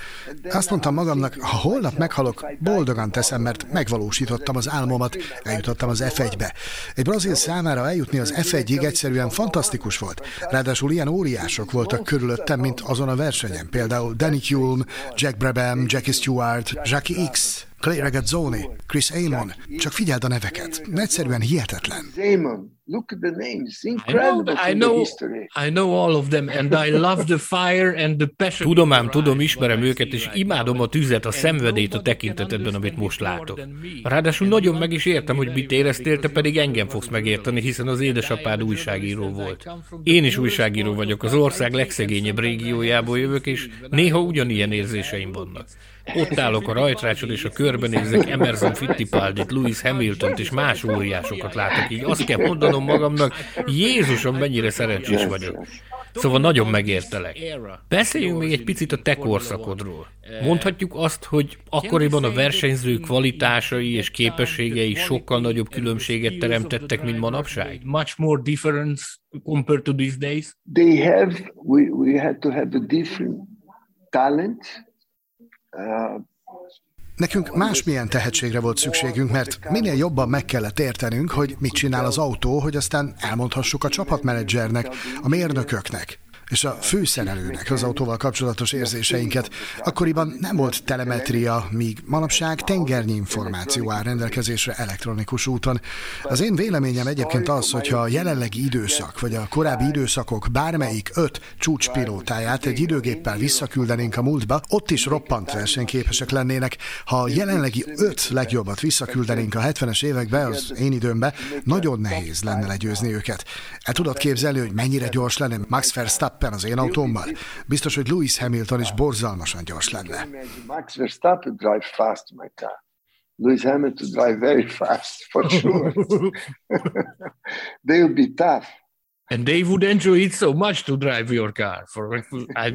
Azt mondtam magamnak, ha holnap meghalok, boldogan teszem, mert megvalósítottam az álmomat, eljutottam az F1-be. Egy brazil számára eljutni az F1-ig egyszerűen fantasztikus volt. Ráadásul ilyen óriások voltak körülöttem, mint azon a versenyen. Például Danny Hulme, Jack Brabham, Jackie Stewart, Jackie X, Clay Regazzoni, Chris Amon. Csak figyeld a neveket. Egyszerűen hihetetlen. Damon. Look at the names. I know, Incredible I for the know, history. I know all of them, and I love the fire and the passion. Tudom ám, tudom, ismerem őket, és imádom a tüzet, a szenvedét a tekintetedben, amit most látok. Ráadásul nagyon meg is értem, hogy mit éreztél, te pedig engem fogsz megérteni, hiszen az édesapád újságíró volt. Én is újságíró vagyok, az ország legszegényebb régiójából jövök, és néha ugyanilyen érzéseim vannak. Ott állok a rajtrácson, és a körbenézek Emerson Fittipaldit, Lewis Hamiltont és más óriásokat látok. Így azt kell mondanom magamnak, Jézusom, mennyire szerencsés vagyok. Szóval nagyon megértelek. Beszéljünk még egy picit a te korszakodról. Mondhatjuk azt, hogy akkoriban a versenyző kvalitásai és képességei sokkal nagyobb különbséget teremtettek, mint manapság? Much more difference compared to these days? They have, we, we had to have a different talent. Nekünk másmilyen tehetségre volt szükségünk, mert minél jobban meg kellett értenünk, hogy mit csinál az autó, hogy aztán elmondhassuk a csapatmenedzsernek, a mérnököknek és a főszerelőnek az autóval kapcsolatos érzéseinket. Akkoriban nem volt telemetria, míg manapság tengernyi információ áll rendelkezésre elektronikus úton. Az én véleményem egyébként az, hogyha a jelenlegi időszak, vagy a korábbi időszakok bármelyik öt csúcspilótáját egy időgéppel visszaküldenénk a múltba, ott is roppant versenyképesek lennének. Ha a jelenlegi öt legjobbat visszaküldenénk a 70-es évekbe, az én időmbe, nagyon nehéz lenne legyőzni őket. El tudod képzelni, hogy mennyire gyors lenne Max Verstappen az én autómmal? Biztos, hogy Lewis Hamilton is borzalmasan gyors lenne. Max Verstappen drive fast my car. Lewis Hamilton drive very fast for sure. They'll be tough. And they would enjoy it so much to drive your car. For...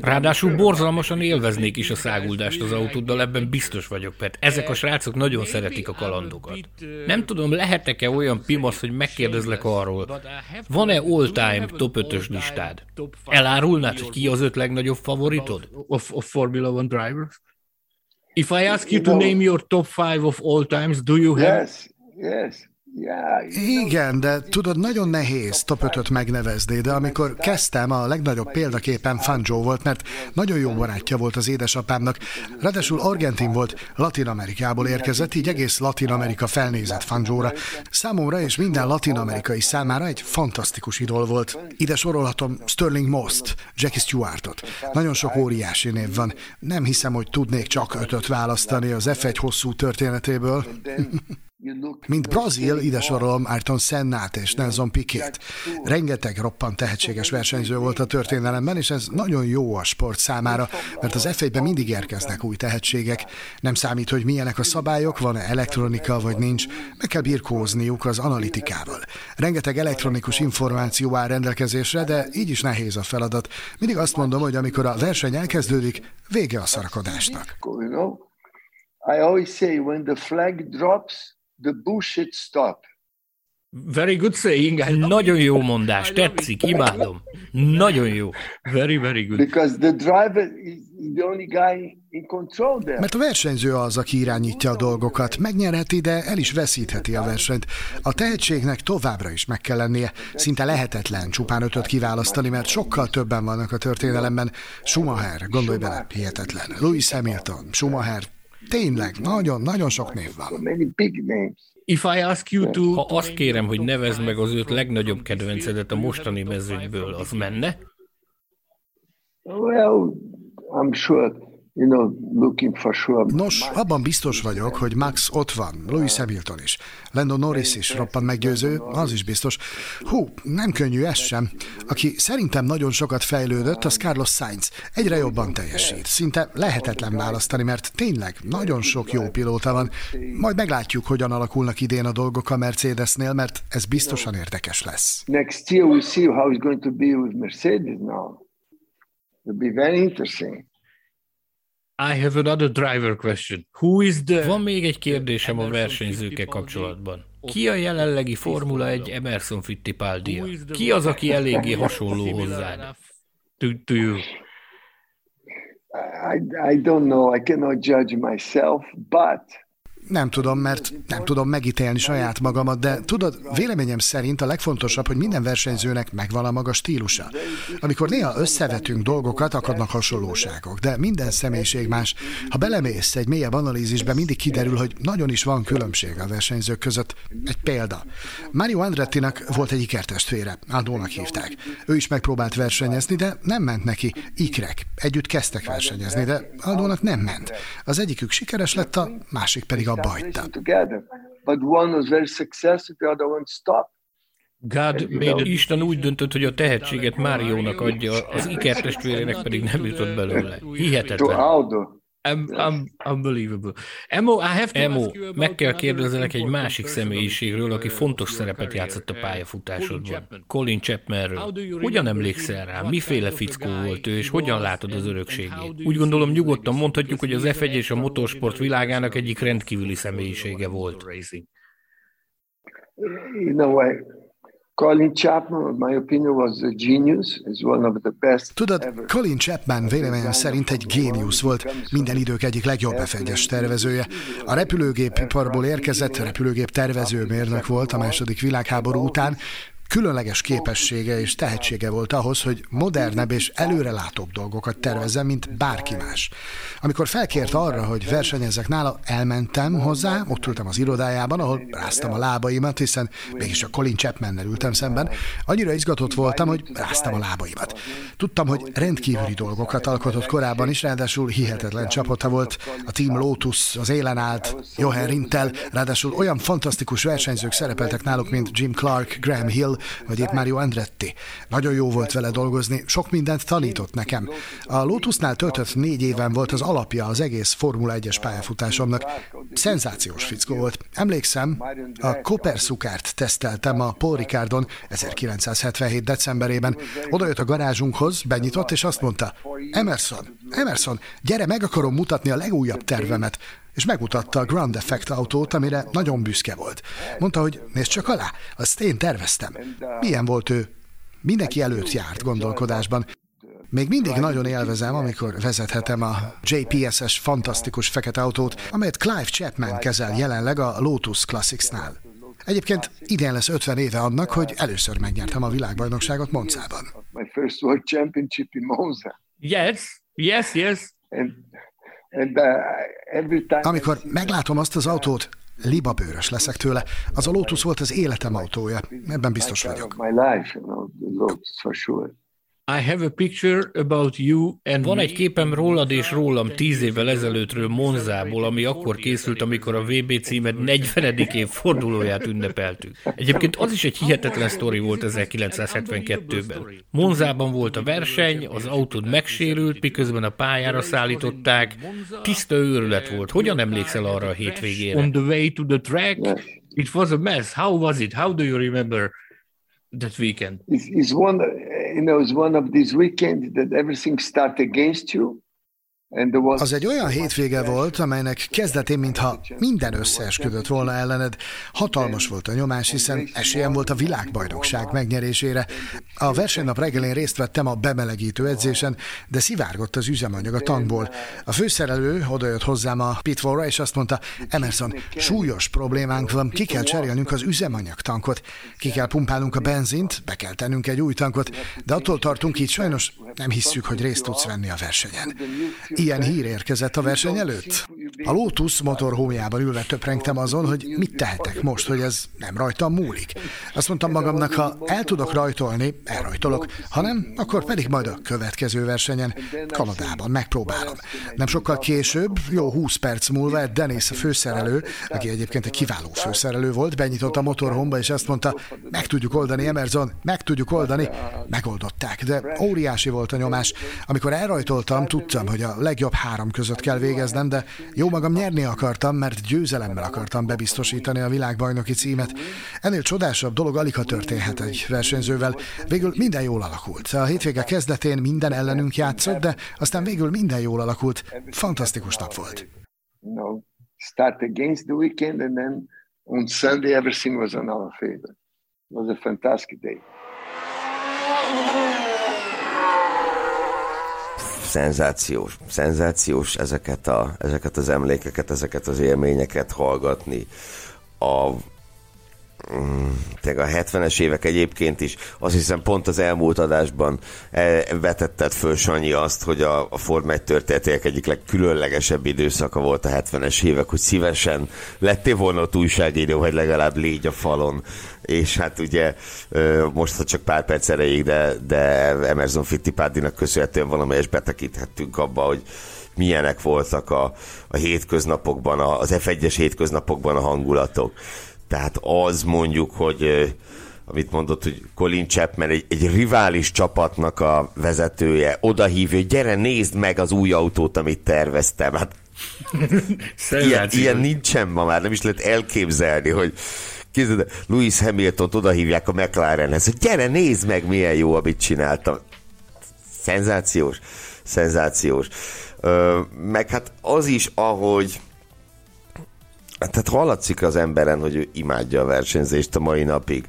Ráadásul borzalmasan élveznék is a száguldást az autóddal, ebben biztos vagyok, mert ezek a srácok nagyon szeretik a kalandokat. Nem tudom, lehetek-e olyan pimasz, hogy megkérdezlek arról, van-e all-time top 5-ös listád? Elárulnád, hogy ki az öt legnagyobb favoritod? Of, of Formula One drivers? If I ask you to name your top five of all times, do you have... Yes, yes. Igen, de tudod, nagyon nehéz top 5 megnevezni, de amikor kezdtem, a legnagyobb példaképpen Fangio volt, mert nagyon jó barátja volt az édesapámnak. Ráadásul argentin volt, Latin Amerikából érkezett, így egész Latin Amerika felnézett Fangióra. Számomra és minden latin amerikai számára egy fantasztikus idol volt. Ide sorolhatom Sterling Most, Jackie Stewartot. Nagyon sok óriási név van. Nem hiszem, hogy tudnék csak ötöt választani az F1 hosszú történetéből. Mint Brazil, ide sorolom Ayrton Sennát és Nelson Piquet. Rengeteg roppant tehetséges versenyző volt a történelemben, és ez nagyon jó a sport számára, mert az f ben mindig érkeznek új tehetségek. Nem számít, hogy milyenek a szabályok, van-e elektronika vagy nincs, meg kell birkózniuk az analitikával. Rengeteg elektronikus információ áll rendelkezésre, de így is nehéz a feladat. Mindig azt mondom, hogy amikor a verseny elkezdődik, vége a szarakodásnak. I always say when the flag drops, the bullshit stop. Very good saying. Nagyon jó mondás, tetszik, imádom. Nagyon jó. Very, very good. Because the driver is the only guy in control there. Mert a versenyző az, aki irányítja a dolgokat, megnyerheti, de el is veszítheti a versenyt. A tehetségnek továbbra is meg kell lennie. Szinte lehetetlen csupán ötöt kiválasztani, mert sokkal többen vannak a történelemben. Schumacher, gondolj bele, hihetetlen. Lewis Hamilton, Schumacher, tényleg, nagyon-nagyon sok név van. If I ask you to... Ha azt kérem, hogy nevezd meg az öt legnagyobb kedvencedet a mostani mezőnyből, az menne? Well, I'm sure Nos, abban biztos vagyok, hogy Max ott van, Louis Hamilton is. Lando Norris is roppant meggyőző, az is biztos. Hú, nem könnyű ez sem. Aki szerintem nagyon sokat fejlődött, az Carlos Sainz. Egyre jobban teljesít. Szinte lehetetlen választani, mert tényleg nagyon sok jó pilóta van. Majd meglátjuk, hogyan alakulnak idén a dolgok a Mercedesnél, mert ez biztosan érdekes lesz. Next year we'll see how it's going to be with Mercedes now. It'll be very interesting. I have another driver question. Who is the... Van még egy kérdésem a versenyzőkkel kapcsolatban. Ki a jelenlegi Formula 1 Emerson Fittipaldi? Ki az, aki eléggé hasonló hozzá? To, to you? I, I don't know. I cannot judge myself, but nem tudom, mert nem tudom megítélni saját magamat, de tudod, véleményem szerint a legfontosabb, hogy minden versenyzőnek megvan a maga stílusa. Amikor néha összevetünk dolgokat, akadnak hasonlóságok, de minden személyiség más. Ha belemész egy mélyebb analízisbe, mindig kiderül, hogy nagyon is van különbség a versenyzők között. Egy példa. Mario Andrettinak volt egy ikertestvére, Aldónak hívták. Ő is megpróbált versenyezni, de nem ment neki. Ikrek. Együtt kezdtek versenyezni, de Aldónak nem ment. Az egyikük sikeres lett, a másik pedig a abba hagyta. God made Isten úgy döntött, hogy a tehetséget Máriónak adja, az ikertestvérének pedig nem jutott belőle. Hihetetlen. I'm, I'm unbelievable. Emo, I have to Emo, meg kell kérdezelek egy másik személyiségről, aki fontos szerepet játszott a pályafutásodban. Colin Chapmanről. Hogyan emlékszel rá? Miféle fickó volt ő, és hogyan látod az örökségét? Úgy gondolom nyugodtan mondhatjuk, hogy az F1 és a motorsport világának egyik rendkívüli személyisége volt. You know, I, Colin Chapman, my opinion, was a genius. He's one of the best Tudod, Colin Chapman véleményem szerint egy géniusz volt, minden idők egyik legjobb f tervezője. A repülőgép iparból érkezett, repülőgép tervezőmérnök volt a második világháború után, Különleges képessége és tehetsége volt ahhoz, hogy modernebb és előrelátóbb dolgokat tervezzen, mint bárki más. Amikor felkért arra, hogy versenyezzek nála, elmentem hozzá, ott ültem az irodájában, ahol ráztam a lábaimat, hiszen mégis a Colin Chapman-nel ültem szemben. Annyira izgatott voltam, hogy ráztam a lábaimat. Tudtam, hogy rendkívüli dolgokat alkotott korábban is, ráadásul hihetetlen csapata volt. A Team Lotus az élen állt, Johan Rintel, ráadásul olyan fantasztikus versenyzők szerepeltek náluk, mint Jim Clark, Graham Hill, vagy épp Mario Andretti. Nagyon jó volt vele dolgozni, sok mindent tanított nekem. A Lotusnál töltött négy éven volt az alapja az egész Formula 1-es pályafutásomnak. Szenzációs fickó volt. Emlékszem, a Koperszukárt teszteltem a Paul Ricardon 1977. decemberében. Oda jött a garázsunkhoz, benyitott, és azt mondta, Emerson, Emerson, gyere, meg akarom mutatni a legújabb tervemet és megmutatta a Grand Effect autót, amire nagyon büszke volt. Mondta, hogy nézd csak alá, azt én terveztem. Milyen volt ő? Mindenki előtt járt gondolkodásban. Még mindig nagyon élvezem, amikor vezethetem a JPS-es fantasztikus fekete autót, amelyet Clive Chapman kezel jelenleg a Lotus Classics-nál. Egyébként idén lesz 50 éve annak, hogy először megnyertem a világbajnokságot Monzában. Yes, yes, yes. Amikor meglátom azt az autót, libabőrös leszek tőle. Az a Lotus volt az életem autója, ebben biztos vagyok. I have a picture about you and Van egy képem rólad és rólam tíz évvel ezelőttről Monzából, ami akkor készült, amikor a VB címed 40. év fordulóját ünnepeltük. Egyébként az is egy hihetetlen sztori volt 1972-ben. Monzában volt a verseny, az autód megsérült, miközben a pályára szállították. Tiszta őrület volt. Hogyan emlékszel arra a hétvégére? On the way to the track, it was a mess. How was it? How do you remember that weekend? It's, it's one, you know, it's one of these weekends that everything starts against you. Az egy olyan hétvége volt, amelynek kezdetén, mintha minden összeesküdött volna ellened. Hatalmas volt a nyomás, hiszen esélyem volt a világbajnokság megnyerésére. A versenynap reggelén részt vettem a bemelegítő edzésen, de szivárgott az üzemanyag a tankból. A főszerelő odajött hozzám a pitfallra, és azt mondta, Emerson, súlyos problémánk van, ki kell cserélnünk az üzemanyag tankot, ki kell pumpálnunk a benzint, be kell tennünk egy új tankot, de attól tartunk így sajnos nem hisszük, hogy részt tudsz venni a versenyen. Ilyen hír érkezett a verseny előtt? A Lotus motorhójában ülve töprengtem azon, hogy mit tehetek most, hogy ez nem rajtam múlik. Azt mondtam magamnak, ha el tudok rajtolni, elrajtolok, ha nem, akkor pedig majd a következő versenyen, Kanadában megpróbálom. Nem sokkal később, jó 20 perc múlva, Dennis a főszerelő, aki egyébként egy kiváló főszerelő volt, benyitott a motorhomba, és azt mondta, meg tudjuk oldani, Emerson, meg tudjuk oldani. Megoldották, de óriási volt a nyomás. Amikor elrajtoltam, tudtam, hogy a legjobb három között kell végeznem, de jó magam nyerni akartam, mert győzelemmel akartam bebiztosítani a világbajnoki címet. Ennél csodásabb dolog alig ha történhet egy versenyzővel. Végül minden jól alakult. A hétvége kezdetén minden ellenünk játszott, de aztán végül minden jól alakult. Fantasztikus nap volt. start against the weekend and then on Sunday everything was on our favor. It was a fantastic day. Szenzációs, szenzációs ezeket, a, ezeket az emlékeket, ezeket az élményeket hallgatni. A, Mm, a 70-es évek egyébként is, azt hiszem pont az elmúlt adásban e, vetetted föl Sanyi azt, hogy a, a Form 1 történetének egyik legkülönlegesebb időszaka volt a 70-es évek, hogy szívesen lettél volna ott újságíró, hogy legalább légy a falon, és hát ugye most ha csak pár perc erejéig, de, de Emerson Fittipaldinak köszönhetően valamelyes betekíthettünk abba, hogy milyenek voltak a, a hétköznapokban, az F1-es hétköznapokban a hangulatok. Tehát az mondjuk, hogy amit mondott, hogy Colin Chapman egy, egy rivális csapatnak a vezetője oda hívja, hogy gyere, nézd meg az új autót, amit terveztem. Hát ilyen, ilyen nincsen ma már, nem is lehet elképzelni, hogy Képzeld, Louis Hamilton oda hívják a McLarenhez, hogy gyere, nézd meg, milyen jó, amit csináltam. Szenzációs, szenzációs. Ö, meg hát az is, ahogy tehát hallatszik az emberen, hogy ő imádja a versenyzést a mai napig.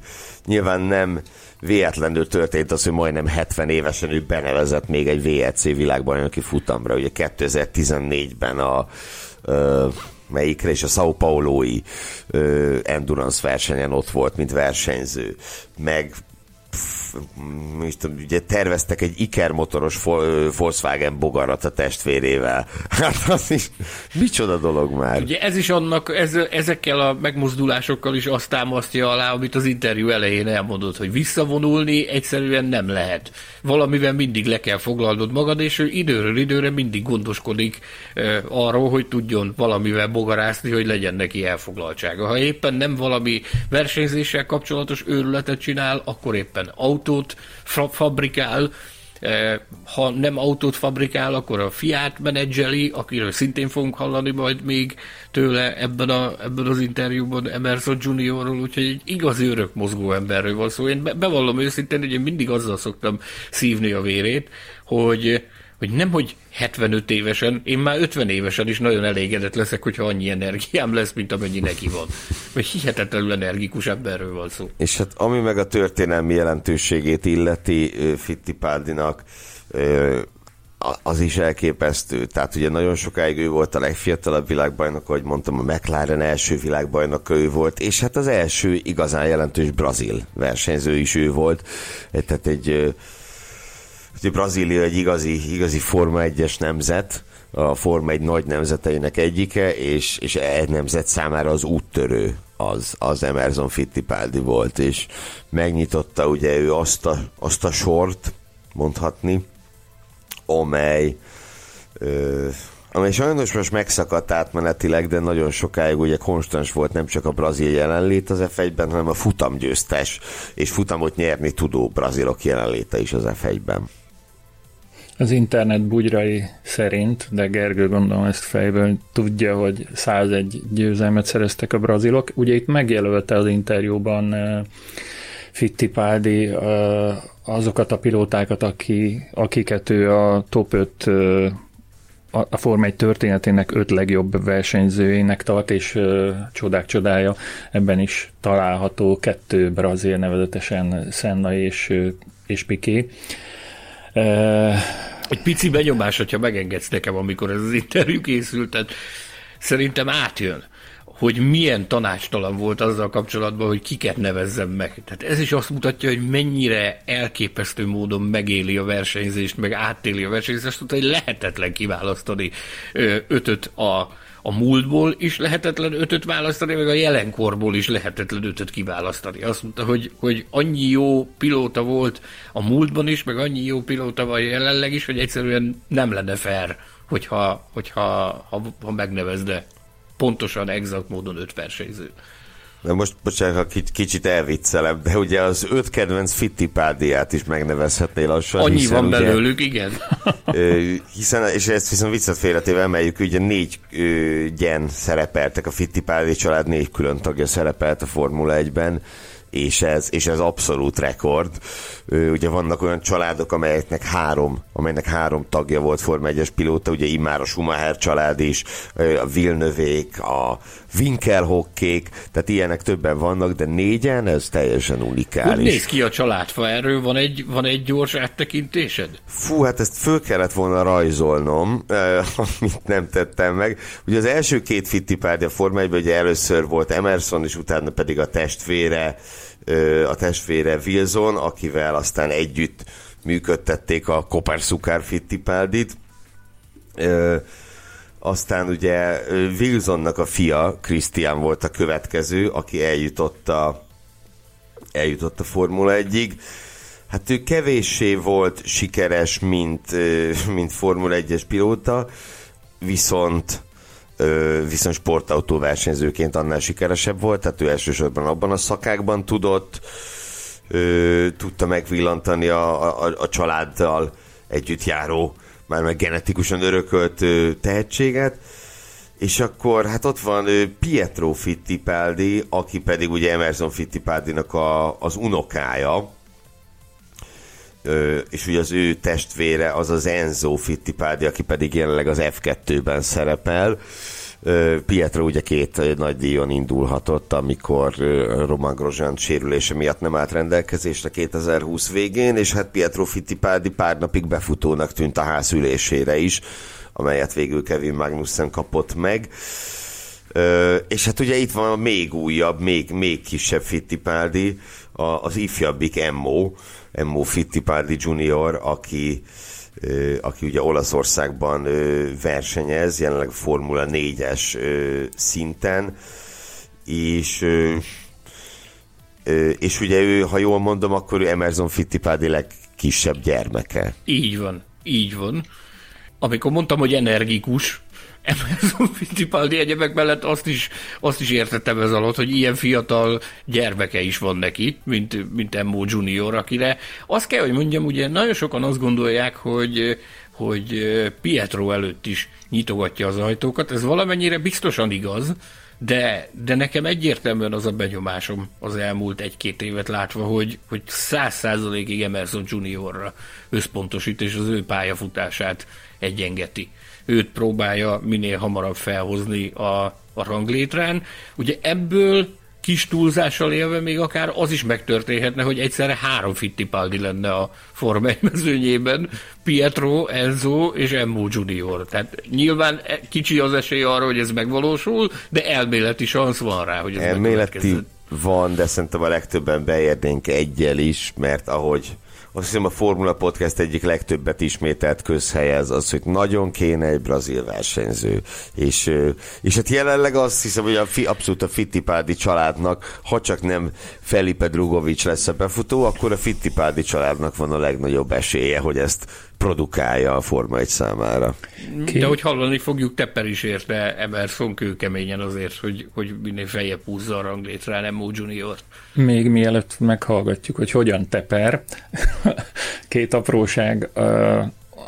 Nyilván nem véletlenül történt az, hogy majdnem 70 évesen ő benevezett még egy VEC világbajnoki futamra. Ugye 2014-ben a ö, melyikre, és a Sao Paulo-i endurance versenyen ott volt, mint versenyző. Meg is tudom, ugye terveztek egy Iker motoros Volkswagen bogarat a testvérével. Hát az is, micsoda dolog már. Ugye ez is annak, ez, ezekkel a megmozdulásokkal is azt támasztja alá, amit az interjú elején elmondott, hogy visszavonulni egyszerűen nem lehet. Valamivel mindig le kell foglalnod magad, és ő időről időre mindig gondoskodik e, arról, hogy tudjon valamivel bogarászni, hogy legyen neki elfoglaltsága. Ha éppen nem valami versenyzéssel kapcsolatos őrületet csinál, akkor éppen autót fabrikál, eh, ha nem autót fabrikál, akkor a Fiat menedzseli, akiről szintén fogunk hallani majd még tőle ebben, a, ebben az interjúban Emerson Juniorról, úgyhogy egy igazi örök mozgó emberről van szó. Én bevallom őszintén, hogy én mindig azzal szoktam szívni a vérét, hogy hogy nem, hogy 75 évesen, én már 50 évesen is nagyon elégedett leszek, hogyha annyi energiám lesz, mint amennyi neki van. Vagy hihetetlenül energikus emberről van szó. És hát ami meg a történelmi jelentőségét illeti Fittipaldinak, az is elképesztő. Tehát ugye nagyon sokáig ő volt a legfiatalabb világbajnok, ahogy mondtam, a McLaren első világbajnok ő volt, és hát az első igazán jelentős brazil versenyző is ő volt. Tehát egy hogy Brazília egy igazi, igazi Forma 1-es nemzet, a Forma egy nagy nemzeteinek egyike, és, és egy nemzet számára az úttörő az, az Emerson Fittipaldi volt, és megnyitotta ugye ő azt a, azt a sort, mondhatni, amely ö, amely sajnos most megszakadt átmenetileg, de nagyon sokáig ugye konstans volt nem csak a brazil jelenlét az F1-ben, hanem a futamgyőztes és futamot nyerni tudó brazilok jelenléte is az F1-ben. Az internet bugyrai szerint, de Gergő gondolom ezt fejből tudja, hogy 101 győzelmet szereztek a brazilok. Ugye itt megjelölte az interjúban uh, Fittipaldi uh, azokat a pilótákat, aki, akiket ő a top 5 uh, a Forma 1 történetének öt legjobb versenyzőjének tart, és uh, csodák csodája ebben is található kettő brazil nevezetesen Senna és, és Piqué. Egy pici benyomás, hogyha megengedsz nekem, amikor ez az interjú készült, tehát szerintem átjön hogy milyen tanácstalan volt azzal kapcsolatban, hogy kiket nevezzem meg. Tehát ez is azt mutatja, hogy mennyire elképesztő módon megéli a versenyzést, meg átéli a versenyzést, azt mondta, hogy lehetetlen kiválasztani ötöt a, a múltból is lehetetlen ötöt választani, meg a jelenkorból is lehetetlen ötöt kiválasztani. Azt mondta, hogy, hogy annyi jó pilóta volt a múltban is, meg annyi jó pilóta van jelenleg is, hogy egyszerűen nem lenne fair, hogyha, hogyha ha, ha megnevezde pontosan, exakt módon öt versenyző. Na most, bocsánat, ha kicsit elviccelem, de ugye az öt kedvenc Fittipádiát is megnevezhetnél lassan. Annyi van ugye, belőlük, igen. hiszen, és ezt viszont viccet félretéve emeljük, ugye négy ö, gyen szerepeltek, a Fittipádi család négy külön tagja szerepelt a Formula 1-ben, és ez, és ez abszolút rekord. Ugye vannak olyan családok, amelyeknek három, amelynek három tagja volt Forma 1-es pilóta, ugye immár a Schumacher család is, a Vilnövék, a Winkelhockék, tehát ilyenek többen vannak, de négyen ez teljesen unikális. Hogy néz ki a családfa? Erről van egy, van egy gyors áttekintésed? Fú, hát ezt föl kellett volna rajzolnom, amit nem tettem meg. Ugye az első két Fittipaldi a Forma 1 ugye először volt Emerson, és utána pedig a testvére, a testvére Wilson, akivel aztán együtt működtették a Koper Fittipaldit. Aztán ugye Wilsonnak a fia, Christian volt a következő, aki eljutott a, eljutott a Formula 1-ig. Hát ő kevéssé volt sikeres, mint, mint Formula 1-es pilóta, viszont viszont sportautó versenyzőként annál sikeresebb volt, tehát ő elsősorban abban a szakákban tudott, tudta megvillantani a, a, a családdal együtt járó már meg genetikusan örökölt tehetséget, és akkor hát ott van Pietro Fittipaldi, aki pedig ugye Emerson Fittipaldinak a, az unokája, és ugye az ő testvére az az Enzo Fittipaldi, aki pedig jelenleg az F2-ben szerepel. Pietro ugye két nagy díjon indulhatott, amikor Roman Grosjean sérülése miatt nem állt rendelkezésre 2020 végén, és hát Pietro Fittipaldi pár napig befutónak tűnt a ház ülésére is, amelyet végül Kevin Magnussen kapott meg. És hát ugye itt van a még újabb, még, még kisebb Fittipaldi, az ifjabbik Emmo, Emmo Fittipaldi Junior, aki aki ugye Olaszországban versenyez, jelenleg Formula 4-es szinten, és és ugye ő, ha jól mondom, akkor ő Emerson Fittipaldi legkisebb gyermeke. Így van, így van. Amikor mondtam, hogy energikus, Fittipaldi egyebek mellett azt is, azt is értettem ez alatt, hogy ilyen fiatal gyermeke is van neki, mint, mint Emmo Junior, akire azt kell, hogy mondjam, ugye nagyon sokan azt gondolják, hogy hogy Pietro előtt is nyitogatja az ajtókat. Ez valamennyire biztosan igaz, de, de nekem egyértelműen az a benyomásom az elmúlt egy-két évet látva, hogy, hogy száz százalékig Emerson Juniorra összpontosít, és az ő pályafutását egyengeti őt próbálja minél hamarabb felhozni a, a ranglétrán. Ugye ebből kis túlzással élve még akár az is megtörténhetne, hogy egyszerre három Fittipaldi lenne a Forma 1 mezőnyében, Pietro, Enzo és Emmo Junior. Tehát nyilván e- kicsi az esély arra, hogy ez megvalósul, de elméleti szansz van rá, hogy ez Elméleti van, de szerintem a legtöbben beérnénk egyel is, mert ahogy azt hiszem a Formula Podcast egyik legtöbbet ismételt közhelye az, az, hogy nagyon kéne egy brazil versenyző. És, és hát jelenleg azt hiszem, hogy a, abszolút a Fittipaldi családnak, ha csak nem Felipe Drugovics lesz a befutó, akkor a Fittipaldi családnak van a legnagyobb esélye, hogy ezt produkálja a Forma 1 számára. Ki? De hogy hallani fogjuk, Tepper is érte Emerson kőkeményen azért, hogy, hogy minél feljebb húzza a ranglétre Emo Junior. Még mielőtt meghallgatjuk, hogy hogyan Tepper, két apróság,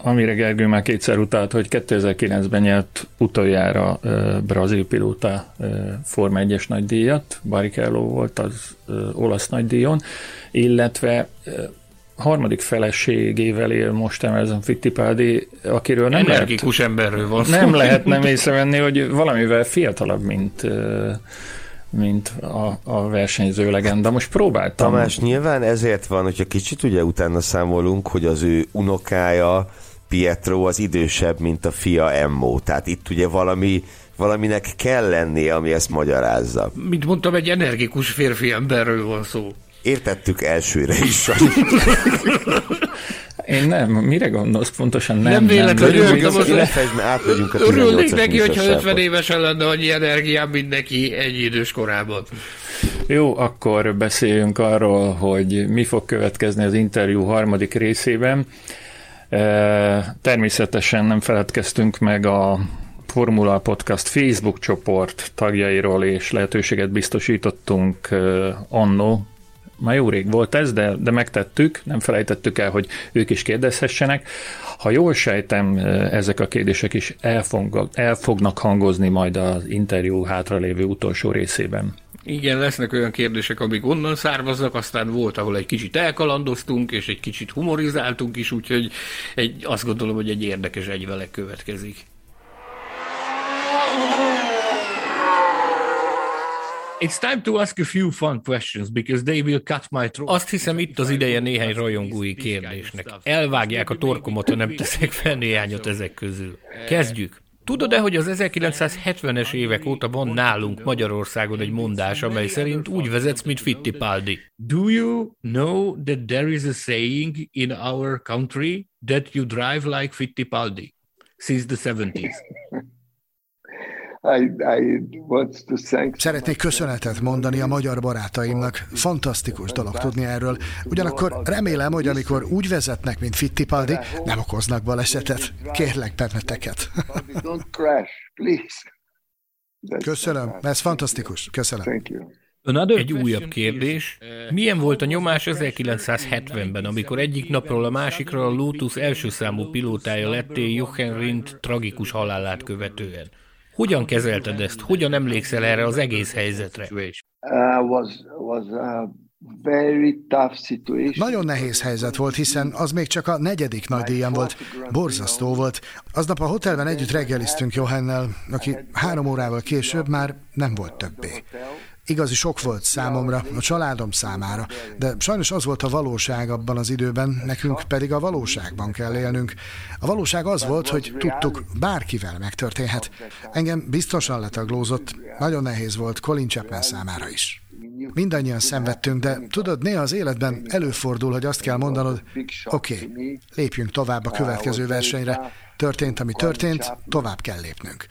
amire Gergő már kétszer utalt, hogy 2009-ben nyert utoljára brazil pilóta Forma 1-es nagydíjat, Barrichello volt az olasz nagydíjon, illetve harmadik feleségével él most Emerson Fittipaldi, akiről nem Energikus lehet, emberről van Nem lehet nem észrevenni, hogy valamivel fiatalabb, mint mint a, a versenyző legenda. Most próbáltam. Tamás, nyilván ezért van, hogyha kicsit ugye utána számolunk, hogy az ő unokája Pietro az idősebb, mint a fia Emmo. Tehát itt ugye valami valaminek kell lennie, ami ezt magyarázza. Mint mondtam, egy energikus férfi emberről van szó. Értettük elsőre is. Én nem, mire gondolsz pontosan? Nem, Nem véletlenül Lefejtsd, mert átmegyünk a Örülnék 18-as neki, hogyha műsorszámba. 50 évesen lenne annyi energiám, mint neki egy idős korában. Jó, akkor beszéljünk arról, hogy mi fog következni az interjú harmadik részében. E, Természetesen nem feledkeztünk meg a Formula Podcast Facebook csoport tagjairól, és lehetőséget biztosítottunk e, annó, már jó rég volt ez, de, de megtettük, nem felejtettük el, hogy ők is kérdezhessenek. Ha jól sejtem, e, ezek a kérdések is el, fog, el fognak hangozni majd az interjú hátralévő utolsó részében. Igen, lesznek olyan kérdések, amik onnan származnak, aztán volt, ahol egy kicsit elkalandoztunk, és egy kicsit humorizáltunk is, úgyhogy egy, azt gondolom, hogy egy érdekes egyvelek következik. It's time to ask a few fun questions, because they will cut my throat. Azt hiszem itt az ideje néhány rajongói kérdésnek. Elvágják a torkomat, ha nem teszek fel néhányat ezek közül. Kezdjük. Tudod-e, hogy az 1970-es évek óta van nálunk Magyarországon egy mondás, amely szerint úgy vezetsz, mint Fittipaldi? Do you know that there is a saying in our country that you drive like Fittipaldi since the 70s? I, I want to thank Szeretnék köszönetet mondani a magyar barátaimnak. Fantasztikus dolog tudni erről. Ugyanakkor remélem, hogy amikor úgy vezetnek, mint Fittipaldi, nem okoznak balesetet. Kérlek benneteket. Köszönöm, ez fantasztikus. Köszönöm. Egy újabb kérdés. Milyen volt a nyomás 1970-ben, amikor egyik napról a másikra a Lotus első számú pilótája lettél Jochen Rindt tragikus halálát követően? Hogyan kezelted ezt? Hogyan emlékszel erre az egész helyzetre? Uh, was was a very tough situation. Nagyon nehéz helyzet volt, hiszen az még csak a negyedik nagy díjam volt. Borzasztó volt. Aznap a hotelben együtt reggeliztünk Johannel, aki három órával később már nem volt többé. Igazi sok volt számomra, a családom számára, de sajnos az volt a valóság abban az időben, nekünk pedig a valóságban kell élnünk. A valóság az volt, hogy tudtuk, bárkivel megtörténhet. Engem biztosan letaglózott, nagyon nehéz volt Colin Chapman számára is. Mindannyian szenvedtünk, de tudod, néha az életben előfordul, hogy azt kell mondanod, oké, okay, lépjünk tovább a következő versenyre, történt, ami történt, tovább kell lépnünk.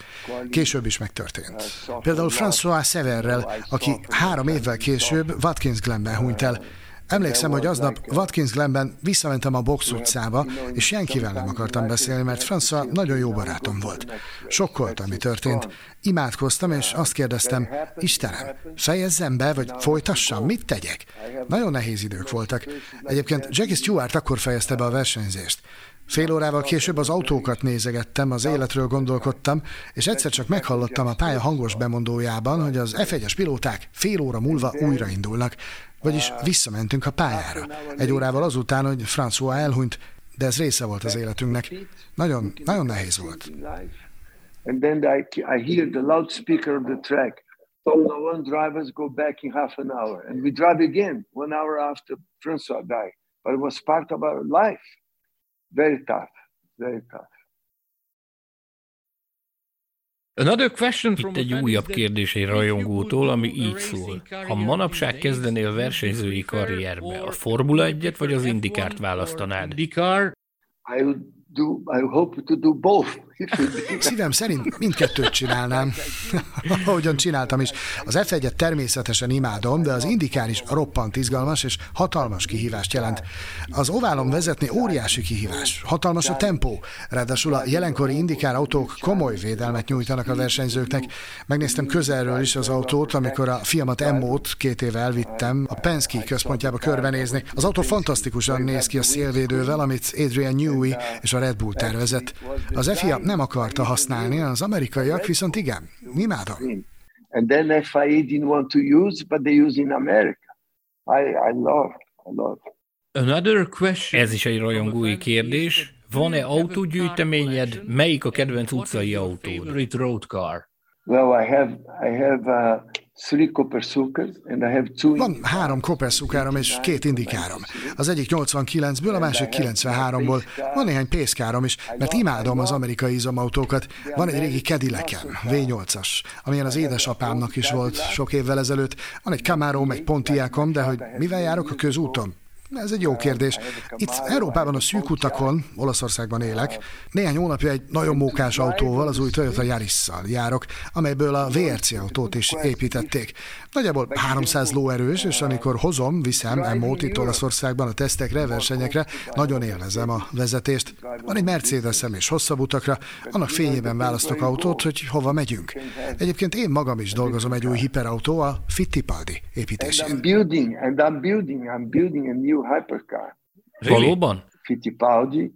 Később is megtörtént. Például François Severrel, aki három évvel később Watkins Glenben hunyt el. Emlékszem, hogy aznap Watkins Glenben visszamentem a box utcába, és senkivel nem akartam beszélni, mert François nagyon jó barátom volt. Sokkolt, ami történt. Imádkoztam, és azt kérdeztem, Istenem, fejezzem be, vagy folytassam, mit tegyek? Nagyon nehéz idők voltak. Egyébként Jackie Stewart akkor fejezte be a versenyzést. Fél órával később az autókat nézegettem, az életről gondolkodtam, és egyszer csak meghallottam a pálya hangos bemondójában, hogy az F1-es pilóták fél óra múlva újraindulnak, vagyis visszamentünk a pályára. Egy órával azután, hogy François elhunyt, de ez része volt az életünknek. Nagyon, nagyon nehéz volt. And then I, I hear the loudspeaker of the track. Formula One drivers go back in half an hour, and we drive again one hour after Francois died. But it was part of our life. Very tough, very tough. Another question Itt egy újabb kérdés egy rajongótól, ami így szól. Ha manapság kezdenél versenyzői karrierbe, a Formula 1-et vagy az Indikárt választanád? I would do, I hope to do both. Szívem szerint mindkettőt csinálnám, ahogyan csináltam is. Az F1-et természetesen imádom, de az indikár is roppant izgalmas és hatalmas kihívást jelent. Az oválon vezetni óriási kihívás, hatalmas a tempó, ráadásul a jelenkori indikár autók komoly védelmet nyújtanak a versenyzőknek. Megnéztem közelről is az autót, amikor a fiamat Emmót két éve elvittem a Penske központjába körbenézni. Az autó fantasztikusan néz ki a szélvédővel, amit Adrian Newey és a Red Bull tervezett. Az FIA nem akarta használni, az amerikaiak viszont igen. Imádom. and then FIA didn't want to use, but they use in America. I, I love, I love. Another question. Ez is egy rajongói kérdés. Van-e autógyűjteményed? Melyik a kedvenc utcai autód? Favorite road car. Well, I have, I have uh, Van három koperszukárom és két indikárom. Az egyik 89-ből, a másik 93-ból. Van néhány pészkárom is, mert imádom az amerikai izomautókat. Van egy régi Cadillacem, V8-as, amilyen az édesapámnak is volt sok évvel ezelőtt. Van egy Camaro, egy Pontiacom, de hogy mivel járok a közúton? Ez egy jó kérdés. Itt Európában a szűk utakon, Olaszországban élek, néhány hónapja egy nagyon mókás autóval, az új Toyota Yaris-szal járok, amelyből a VRC autót is építették. Nagyjából 300 lóerős, és amikor hozom, viszem Emmót itt Olaszországban a tesztekre, versenyekre, nagyon élvezem a vezetést. Van egy Mercedesem és hosszabb utakra, annak fényében választok autót, hogy hova megyünk. Egyébként én magam is dolgozom egy új hiperautó, a Fittipaldi építésén. Building, and I'm building, I'm building a new hypercar. Really? Voloban. Fittipaldi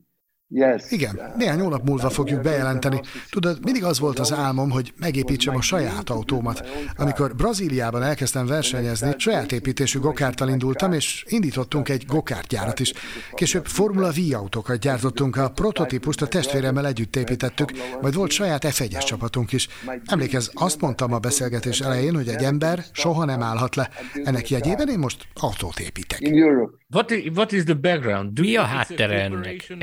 Yes. Igen, néhány hónap múlva fogjuk bejelenteni. Tudod, mindig az volt az álmom, hogy megépítsem a saját autómat. Amikor Brazíliában elkezdtem versenyezni, saját építésű gokártal indultam, és indítottunk egy gokártgyárat is. Később Formula V autókat gyártottunk, a prototípust a testvéremmel együtt építettük, majd volt saját F1-es csapatunk is. Emlékez, azt mondtam a beszélgetés elején, hogy egy ember soha nem állhat le. Ennek jegyében én most autót építek. What is, what is the background? Mi a háttere ennek?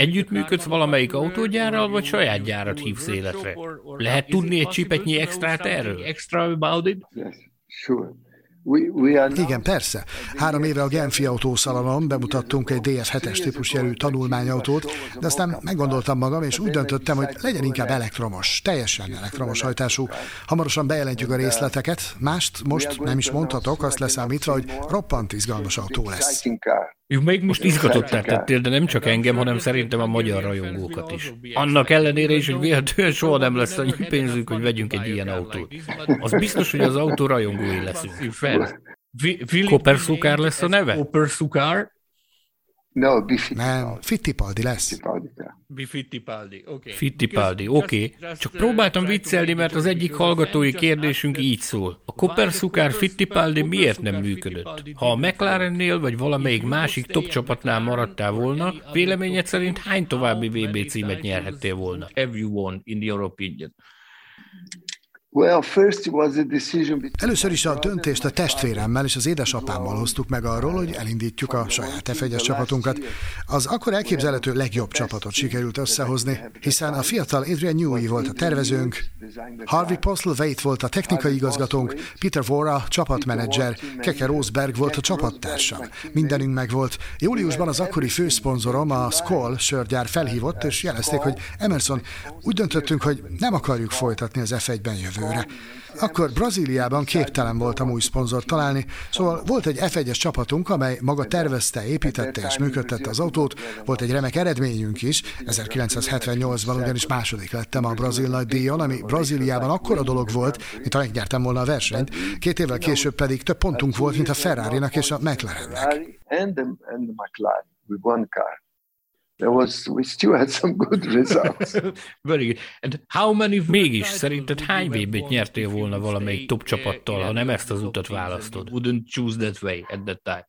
Együttműködsz valamelyik autógyárral, vagy saját gyárat hívsz életre? Lehet tudni egy csipetnyi extrát erről? Extra about it? Yes, sure. Igen, persze. Három éve a Genfi autószalonon bemutattunk egy DF7-es típusjelű tanulmányautót, de aztán meggondoltam magam, és úgy döntöttem, hogy legyen inkább elektromos, teljesen elektromos hajtású. Hamarosan bejelentjük a részleteket, mást most nem is mondhatok, azt leszámítva, hogy roppant izgalmas autó lesz. Car. Most izgatottá tettél, de nem csak engem, hanem szerintem a magyar rajongókat is. Annak ellenére is, hogy véletlenül soha nem lesz annyi pénzünk, hogy vegyünk egy ilyen autót. Az biztos, hogy az autó rajongói leszünk. Koperszukár lesz a neve? Koperszukár? No, be Nem, Fittipaldi lesz. Fittipaldi car. Fittipaldi, oké. Fittipaldi, oké. Okay. Csak próbáltam viccelni, mert az egyik hallgatói kérdésünk így szól. A Koperszukár Fittipaldi miért nem működött? Ha a McLarennél vagy valamelyik másik top csapatnál maradtál volna, véleményed szerint hány további VB címet nyerhettél volna? Everyone in your opinion. Well, first it was a decision between Először is a döntést a testvéremmel és az édesapámmal hoztuk meg arról, hogy elindítjuk a saját f csapatunkat. Az akkor elképzelhető legjobb csapatot sikerült összehozni, hiszen a fiatal Adrian Newey volt a tervezőnk, Harvey Postlethwaite volt a technikai igazgatónk, Peter Vora csapatmenedzser, Keke Rosberg volt a csapattársam. Mindenünk megvolt. Júliusban az akkori főszponzorom, a Skoll sörgyár felhívott, és jelezték, hogy Emerson, úgy döntöttünk, hogy nem akarjuk folytatni az F1-ben jövőre. Akkor Brazíliában képtelen voltam új szponzort találni, szóval volt egy F1-es csapatunk, amely maga tervezte, építette és működtette az autót, volt egy remek eredményünk is, 1978-ban ugyanis második lettem a brazil nagy díjon, ami Brazíliában akkora dolog volt, mint ha megnyertem volna a versenyt, két évvel később pedig több pontunk volt, mint a Ferrari-nak és a McLarennek. And the, and the McLaren with one car. There was, we still had some good results. Very good. And how many... Mégis, szerinted hány VB-t nyertél volna valamelyik top csapattal, ha nem ezt az utat választod? Wouldn't choose that way at that time.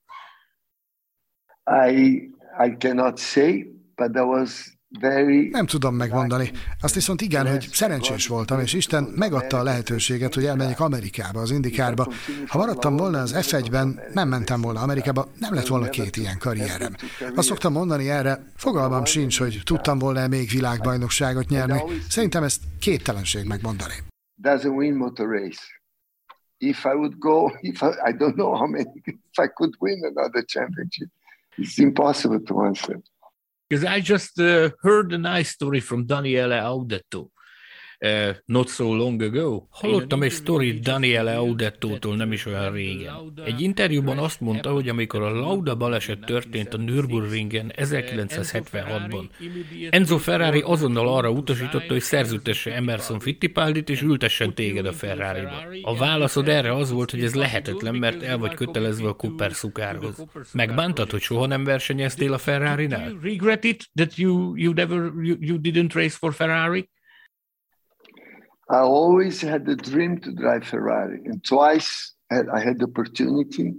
I I cannot say, but there was very Nem tudom megmondani. Azt viszont igen, hogy szerencsés voltam, és Isten megadta a lehetőséget, hogy elmenjek Amerikába, az Indikárba. Ha maradtam volna az F1-ben, nem mentem volna Amerikába, nem lett volna két ilyen karrierem. Azt szoktam mondani erre, fogalmam sincs, hogy tudtam volna még világbajnokságot nyerni. Szerintem ezt képtelenség megmondani. doesn't win motor race. If I would go, if I, I don't know how many, if I could win another championship, it's impossible to answer. Because I just uh, heard a nice story from Daniele Audetto. Uh, not so long ago. Hallottam egy sztorit Daniele Audettótól nem is olyan régen. Egy interjúban azt mondta, hogy amikor a Lauda baleset történt a Nürburgringen 1976-ban, Enzo Ferrari azonnal arra utasította, hogy szerződtesse Emerson Fittipaldit és ültessen téged a Ferrari-ba. A válaszod erre az volt, hogy ez lehetetlen, mert el vagy kötelezve a Cooper szukárhoz. Megbántad, hogy soha nem versenyeztél a Ferrari-nál? Regret it that you, you, never, you, you didn't race for Ferrari? I always had the dream to drive Ferrari, and twice I had the opportunity.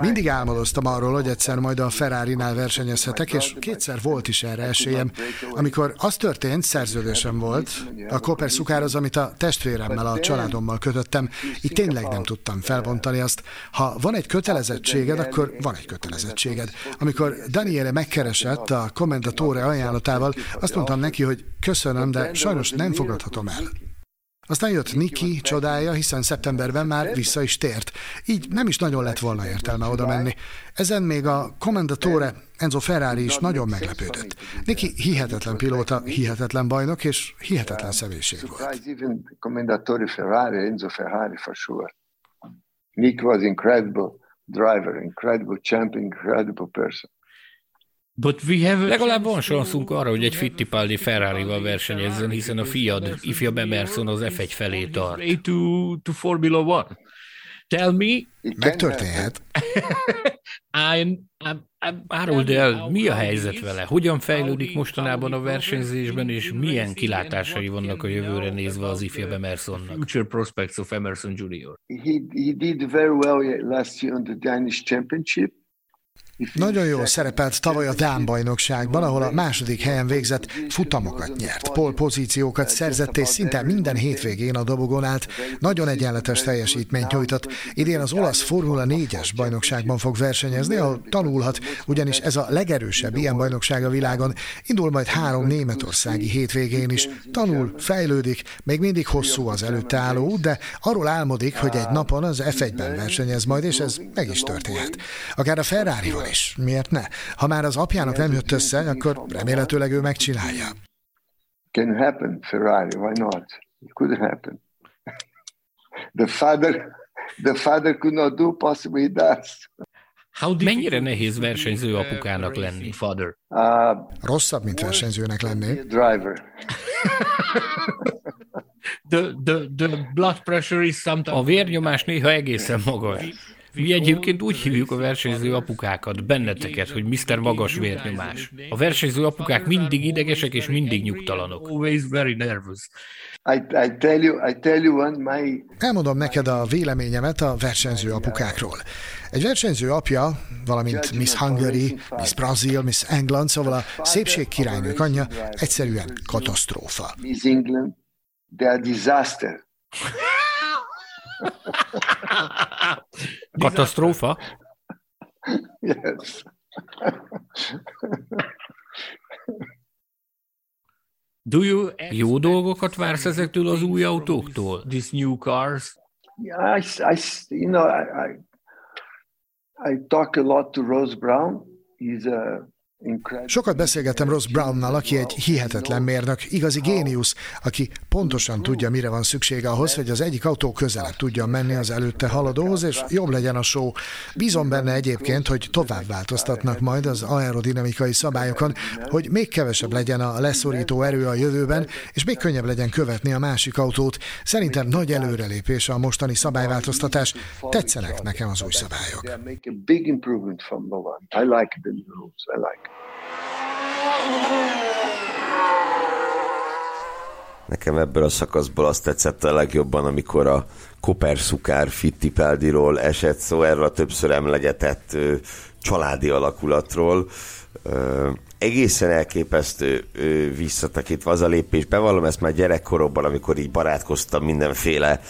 Mindig álmodoztam arról, hogy egyszer majd a Ferrari-nál versenyezhetek, és kétszer volt is erre esélyem. Amikor az történt, szerződésem volt, a Cooper szukár az, amit a testvéremmel, a családommal kötöttem, itt tényleg nem tudtam felbontani azt. Ha van egy kötelezettséged, akkor van egy kötelezettséged. Amikor Daniele megkeresett a kommendatore ajánlatával, azt mondtam neki, hogy köszönöm, de sajnos nem fogadhatom el. Aztán jött Niki csodája, hiszen szeptemberben már vissza is tért. Így nem is nagyon lett volna értelme oda menni. Ezen még a Commendatore Enzo Ferrari is nagyon meglepődött. Niki hihetetlen pilóta, hihetetlen bajnok és hihetetlen személyiség volt. Commendatore Ferrari, Enzo Ferrari for sure. Nick was incredible driver, incredible champion, incredible person. But we have Legalább van sanszunk arra, hogy egy Fittipaldi Ferrari-val versenyezzen, hiszen a fiad, ifjabb Emerson az F1 felé tart. To, to Formula One. Tell me. Megtörténhet. I'm, I'm, I'm, áruld el, mi a helyzet vele? Hogyan fejlődik mostanában a versenyzésben, és milyen kilátásai vannak a jövőre nézve az ifjabb Emersonnak? Future prospects of Emerson Jr. He, he did very well last year on the Danish Championship. Nagyon jól szerepelt tavaly a Dán bajnokságban, ahol a második helyen végzett futamokat nyert. Pol pozíciókat szerzett és szinte minden hétvégén a dobogon állt. Nagyon egyenletes teljesítményt nyújtott. Idén az olasz Formula 4-es bajnokságban fog versenyezni, ahol tanulhat, ugyanis ez a legerősebb ilyen bajnokság a világon. Indul majd három németországi hétvégén is. Tanul, fejlődik, még mindig hosszú az előtte álló út, de arról álmodik, hogy egy napon az F1-ben versenyez majd, és ez meg is történhet. Akár a Ferrari-val is. Miért ne? Ha már az apjának nem jött össze, akkor remélhetőleg ő megcsinálja. Can happen, Ferrari, why not? It could happen. The father, the father could not do, possibly he does. Mennyire nehéz versenyző apukának lenni, father? Uh, Rosszabb, mint versenyzőnek lenni. Driver. the, the, the blood pressure is sometimes... A vérnyomás néha egészen magas. Mi egyébként úgy hívjuk a versenyző apukákat, benneteket, hogy Mr. Magas vérnyomás. A versenyző apukák mindig idegesek és mindig nyugtalanok. Elmondom neked a véleményemet a versenyző apukákról. Egy versenyző apja, valamint Miss Hungary, Miss Brazil, Miss England, szóval a szépség királynők anyja egyszerűen katasztrófa. Miss England, they are disaster. Katasztrófa? Yes. Do you Jó dolgokat vársz ezektől az új autóktól? These new cars? Yeah, I, I, you know, I, I, I talk a lot to Rose Brown. He's a Sokat beszélgettem Ross Brownnal, aki egy hihetetlen mérnök, igazi géniusz, aki pontosan tudja, mire van szüksége ahhoz, hogy az egyik autó közelebb tudjon menni az előtte haladóhoz, és jobb legyen a show. Bízom benne egyébként, hogy tovább változtatnak majd az aerodinamikai szabályokon, hogy még kevesebb legyen a leszorító erő a jövőben, és még könnyebb legyen követni a másik autót. Szerintem nagy előrelépés a mostani szabályváltoztatás. Tetszenek nekem az új szabályok. Like. Nekem ebből a szakaszból azt tetszett a legjobban, amikor a Koperszukár Fittipaldiról esett szó, erről a többször emlegetett ö, családi alakulatról. Ö, egészen elképesztő ö, visszatekintve az a lépés. Bevallom ezt már gyerekkoromban, amikor így barátkoztam mindenféle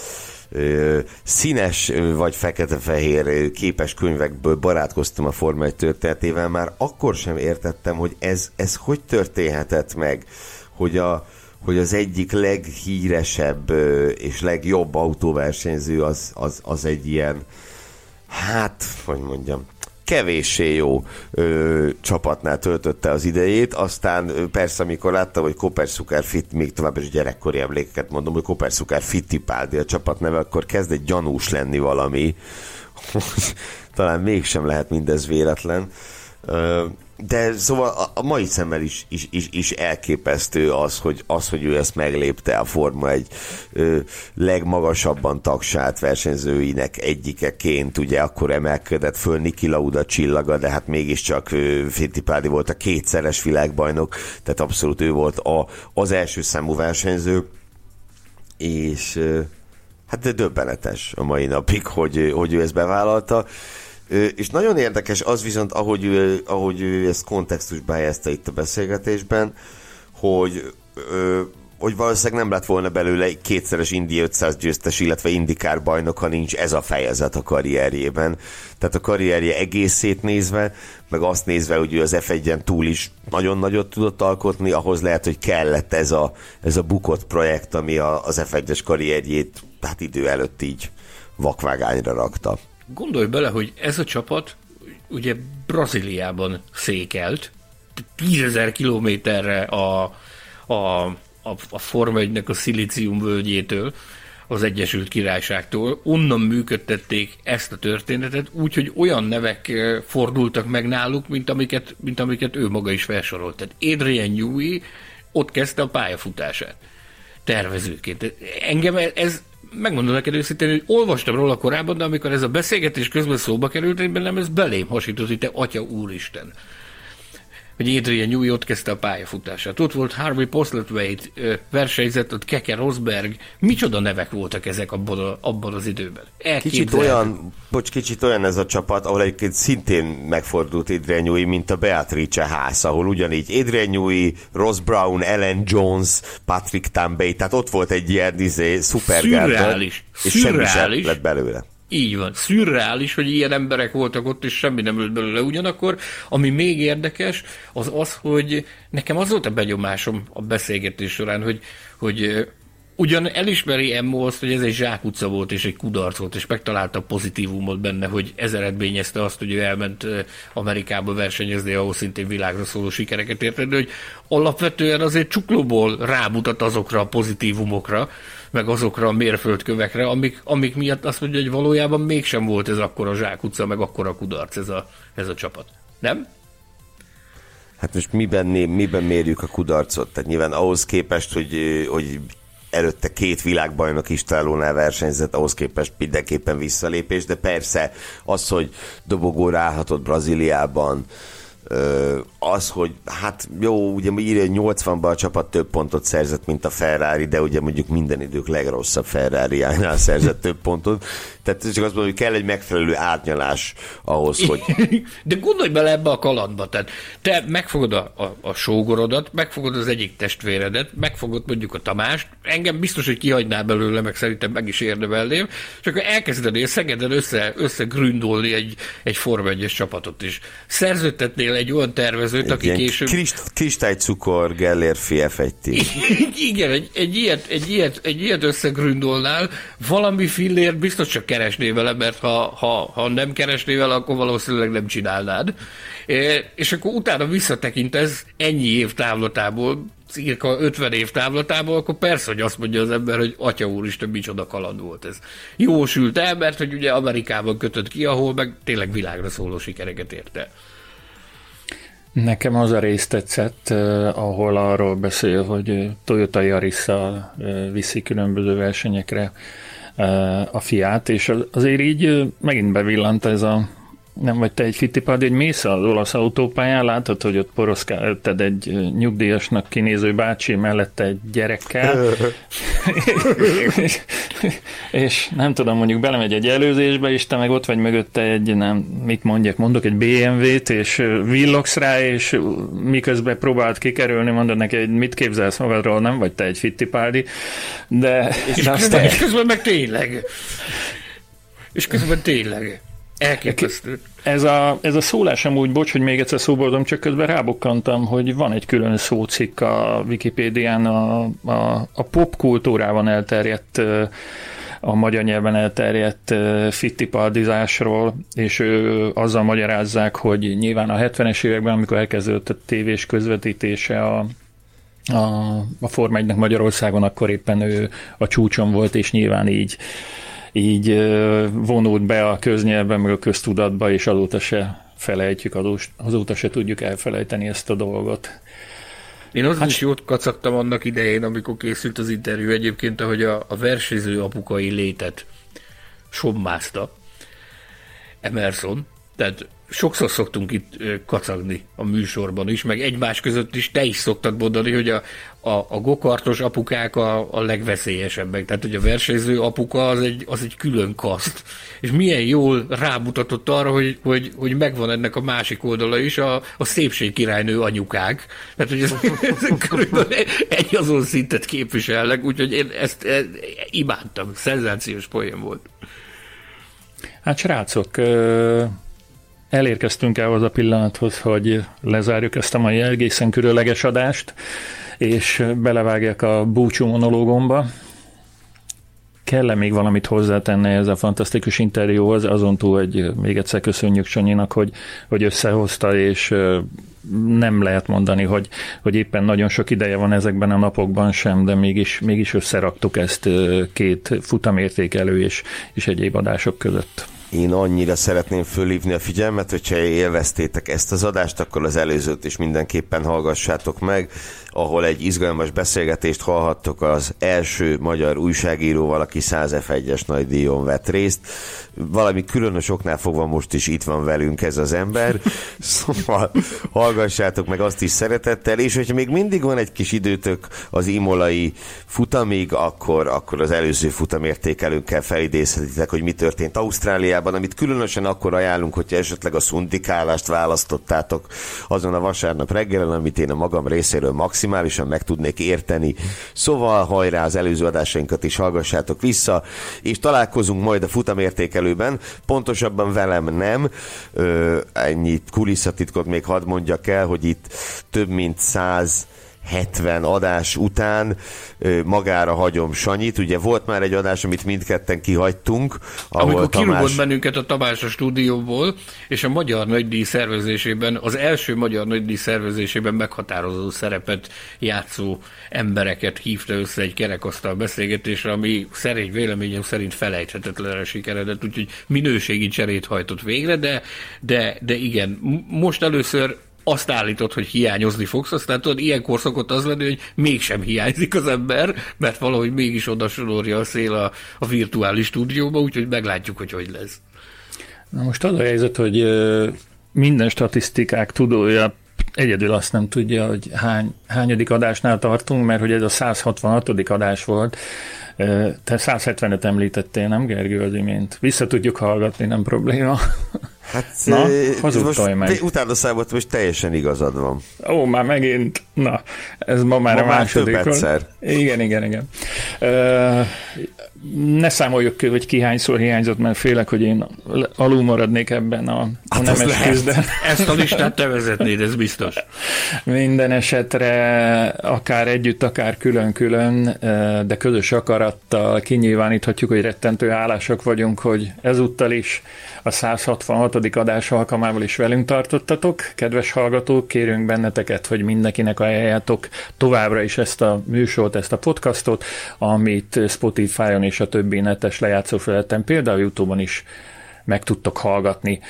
színes vagy fekete-fehér képes könyvekből barátkoztam a Forma 1 történetével, már akkor sem értettem, hogy ez, ez hogy történhetett meg, hogy, a, hogy az egyik leghíresebb és legjobb autóversenyző az, az, az egy ilyen, hát, hogy mondjam, kevéssé jó ö, csapatnál töltötte az idejét, aztán persze, amikor láttam, hogy Koperszukár Fit, még tovább is gyerekkori emlékeket mondom, hogy Koperszukár Fittipaldi a csapatneve, akkor kezd egy gyanús lenni valami, talán mégsem lehet mindez véletlen. Ö, de szóval a, a mai szemmel is, is, is, is elképesztő az hogy, az, hogy ő ezt meglépte a Forma egy ö, legmagasabban tagsát versenyzőinek egyikeként, ugye akkor emelkedett föl Niki Lauda csillaga, de hát mégiscsak Fittipaldi volt a kétszeres világbajnok, tehát abszolút ő volt a, az első számú versenyző, és ö, hát de döbbenetes a mai napig, hogy, hogy ő ezt bevállalta. És nagyon érdekes az viszont, ahogy ő, ahogy ő ezt kontextusba helyezte itt a beszélgetésben, hogy hogy valószínűleg nem lett volna belőle kétszeres Indi 500 győztes, illetve indikár bajnok, ha nincs ez a fejezet a karrierjében. Tehát a karrierje egészét nézve, meg azt nézve, hogy ő az F1-en túl is nagyon nagyot tudott alkotni, ahhoz lehet, hogy kellett ez a, ez a bukott projekt, ami a, az F1-es karrierjét hát idő előtt így vakvágányra rakta. Gondolj bele, hogy ez a csapat ugye Brazíliában székelt, tízezer kilométerre a, a, a, a Forma 1 a szilícium völgyétől, az Egyesült Királyságtól. Onnan működtették ezt a történetet, úgyhogy olyan nevek eh, fordultak meg náluk, mint amiket, mint amiket ő maga is felsorolt. Tehát Adrian Newey ott kezdte a pályafutását tervezőként. Engem ez, megmondom neked őszintén, hogy olvastam róla korábban, de amikor ez a beszélgetés közben szóba került, én bennem ez belém hasított, hogy te atya úristen hogy Adrian Newey ott kezdte a pályafutását. Ott volt Harvey Postlethwaite, versenyzett, ott Keke Rosberg. Micsoda nevek voltak ezek abban, a, abban az időben. Kicsit olyan, bocs, kicsit olyan ez a csapat, ahol egyébként szintén megfordult Adrian Newey, mint a Beatrice ház, ahol ugyanígy Adrian Newey, Ross Brown, Ellen Jones, Patrick Tambay, tehát ott volt egy ilyen izé, szupergárda, és semmi sem lett belőle. Így van. Szürreális, hogy ilyen emberek voltak ott, és semmi nem ült belőle. Ugyanakkor, ami még érdekes, az az, hogy nekem az volt a benyomásom a beszélgetés során, hogy, hogy Ugyan elismeri Emmo azt, hogy ez egy zsákutca volt, és egy kudarc volt, és megtalálta a pozitívumot benne, hogy ez eredményezte azt, hogy ő elment Amerikába versenyezni, ahol szintén világra szóló sikereket ért, hogy alapvetően azért csuklóból rámutat azokra a pozitívumokra, meg azokra a mérföldkövekre, amik, amik miatt azt mondja, hogy valójában mégsem volt ez akkor a zsákutca, meg akkor a kudarc ez a, ez a csapat. Nem? Hát most miben, miben mérjük a kudarcot? Tehát nyilván ahhoz képest, hogy, hogy előtte két világbajnok is találónál versenyzett, ahhoz képest mindenképpen visszalépés, de persze az, hogy dobogóra állhatott Brazíliában, az, hogy hát jó, ugye írja, hogy 80-ban a csapat több pontot szerzett, mint a Ferrari, de ugye mondjuk minden idők legrosszabb ferrari szerzett több pontot. Tehát csak azt mondom, hogy kell egy megfelelő átnyalás ahhoz, hogy... De gondolj bele ebbe a kalandba, tehát te megfogod a, a, a sógorodat, megfogod az egyik testvéredet, megfogod mondjuk a Tamást, engem biztos, hogy kihagynál belőle, meg szerintem meg is érdemelném, csak akkor elkezdenél Szegeden össze, összegründolni egy, egy Form 1 csapatot is. Szerződtetnél egy olyan tervezőt, aki később... Krist, kristálycukor Gellérfi F1 Igen, egy, egy, ilyet, egy, ilyet, egy ilyet összegründolnál, valami fillért biztos csak keresné vele, mert ha, ha, ha nem keresné vele, akkor valószínűleg nem csinálnád. És akkor utána visszatekintesz ennyi év távlatából, cirka 50 év távlatából, akkor persze, hogy azt mondja az ember, hogy atya úristen, micsoda kaland volt ez. Jósült el, mert hogy ugye Amerikában kötött ki, ahol meg tényleg világra szóló sikereket érte. Nekem az a rész tetszett, ahol arról beszél, hogy Toyota yaris viszi különböző versenyekre a fiát, és azért így megint bevillant ez a nem vagy te egy Fittipaldi, egy mész az olasz autópályán, látod, hogy ott poroszkáltad egy nyugdíjasnak kinéző bácsi mellette egy gyerekkel, és, és, nem tudom, mondjuk belemegy egy előzésbe, és te meg ott vagy mögötte egy, nem, mit mondjak, mondok, egy BMW-t, és villogsz rá, és miközben próbált kikerülni, mondod neki, hogy mit képzelsz magadról, nem vagy te egy Fittipaldi, de... És, de aztán... és közben meg tényleg. És közben tényleg. Elképesztő. Ez a, ez a szólás amúgy, bocs, hogy még egyszer szóboldom, csak közben rábukkantam, hogy van egy külön szócikk a Wikipédián a, a, a popkultúrában elterjedt a magyar nyelven elterjedt fittipaldizásról, és ő azzal magyarázzák, hogy nyilván a 70-es években, amikor elkezdődött a tévés közvetítése a, a, a Forma 1 Magyarországon, akkor éppen ő a csúcson volt, és nyilván így így vonult be a köznyelvbe, meg a köztudatba, és azóta se felejtjük, azóta se tudjuk elfelejteni ezt a dolgot. Én azon hát, is jót kacagtam annak idején, amikor készült az interjú egyébként, ahogy a, a versenyző apukai létet sommázta Emerson, Tehát sokszor szoktunk itt kacagni a műsorban is, meg egymás között is te is szoktad mondani, hogy a, a, a gokartos apukák a, a legveszélyesebbek. Tehát, hogy a versenyző apuka az egy, az egy külön kaszt. És milyen jól rámutatott arra, hogy, hogy, hogy megvan ennek a másik oldala is, a, a szépségkirálynő anyukák. Tehát, hogy ez, ez körülbelül egy azon szintet képviselnek, úgyhogy én ezt, ezt imádtam. Szenzációs poén volt. Hát srácok, elérkeztünk el az a pillanathoz, hogy lezárjuk ezt a mai egészen különleges adást, és belevágjak a búcsú monológomba. Kell-e még valamit hozzátenni ez a fantasztikus interjúhoz, azon túl, hogy még egyszer köszönjük Sanyinak, hogy, hogy összehozta, és nem lehet mondani, hogy, hogy éppen nagyon sok ideje van ezekben a napokban sem, de mégis, mégis összeraktuk ezt két futamértékelő és, és egyéb adások között. Én annyira szeretném fölhívni a figyelmet, hogyha élveztétek ezt az adást, akkor az előzőt is mindenképpen hallgassátok meg ahol egy izgalmas beszélgetést hallhattok az első magyar újságíróval, aki 100 F1-es nagydíjon vett részt. Valami különös oknál fogva most is itt van velünk ez az ember, szóval hallgassátok meg azt is szeretettel, és hogyha még mindig van egy kis időtök az imolai futamig, akkor, akkor az előző futamértékelőnkkel felidézhetitek, hogy mi történt Ausztráliában, amit különösen akkor ajánlunk, hogyha esetleg a szundikálást választottátok azon a vasárnap reggelen, amit én a magam részéről max maximálisan meg tudnék érteni. Szóval hajrá az előző adásainkat is hallgassátok vissza, és találkozunk majd a futamértékelőben, pontosabban velem nem. Ö, ennyi kulisszatitkot még hadd mondjak el, hogy itt több mint száz 70 adás után magára hagyom Sanyit. Ugye volt már egy adás, amit mindketten kihagytunk. Ahol Amikor Tamás... kirúgott bennünket a Tamás a stúdióból, és a Magyar Nagydíj szervezésében, az első Magyar Nagydíj szervezésében meghatározó szerepet játszó embereket hívta össze egy kerekasztal beszélgetésre, ami szerint véleményem szerint felejthetetlenre sikeredett, úgyhogy minőségi cserét hajtott végre, de, de, de igen, most először azt állítod, hogy hiányozni fogsz, aztán tudod, ilyenkor szokott az lenni, hogy mégsem hiányzik az ember, mert valahogy mégis oda sorolja a szél a, a virtuális stúdióba, úgyhogy meglátjuk, hogy hogy lesz. Na most az a helyzet, hogy minden statisztikák tudója egyedül azt nem tudja, hogy hány, hányadik adásnál tartunk, mert hogy ez a 166. adás volt, te 175 említettél, nem Gergő az imént? Vissza tudjuk hallgatni, nem probléma. Hát, Na, most meg. Utána számolt, most teljesen igazad van. Ó, már megint, na, ez ma már ma a második. Már egyszer. Igen, igen, igen. Uh, ne számoljuk ki, hogy ki hányszor hiányzott, mert félek, hogy én alul maradnék ebben a, hát a nemes küzden. Ezt a listát te vezetnéd, ez biztos. Minden esetre akár együtt, akár külön-külön, de közös akarattal kinyilváníthatjuk, hogy rettentő hálásak vagyunk, hogy ezúttal is a 166. adás alkalmával is velünk tartottatok. Kedves hallgatók, kérünk benneteket, hogy mindenkinek ajánljátok továbbra is ezt a műsort, ezt a podcastot, amit Spotify-on és a többi netes lejátszófelületen, például YouTube-on is meg tudtok hallgatni.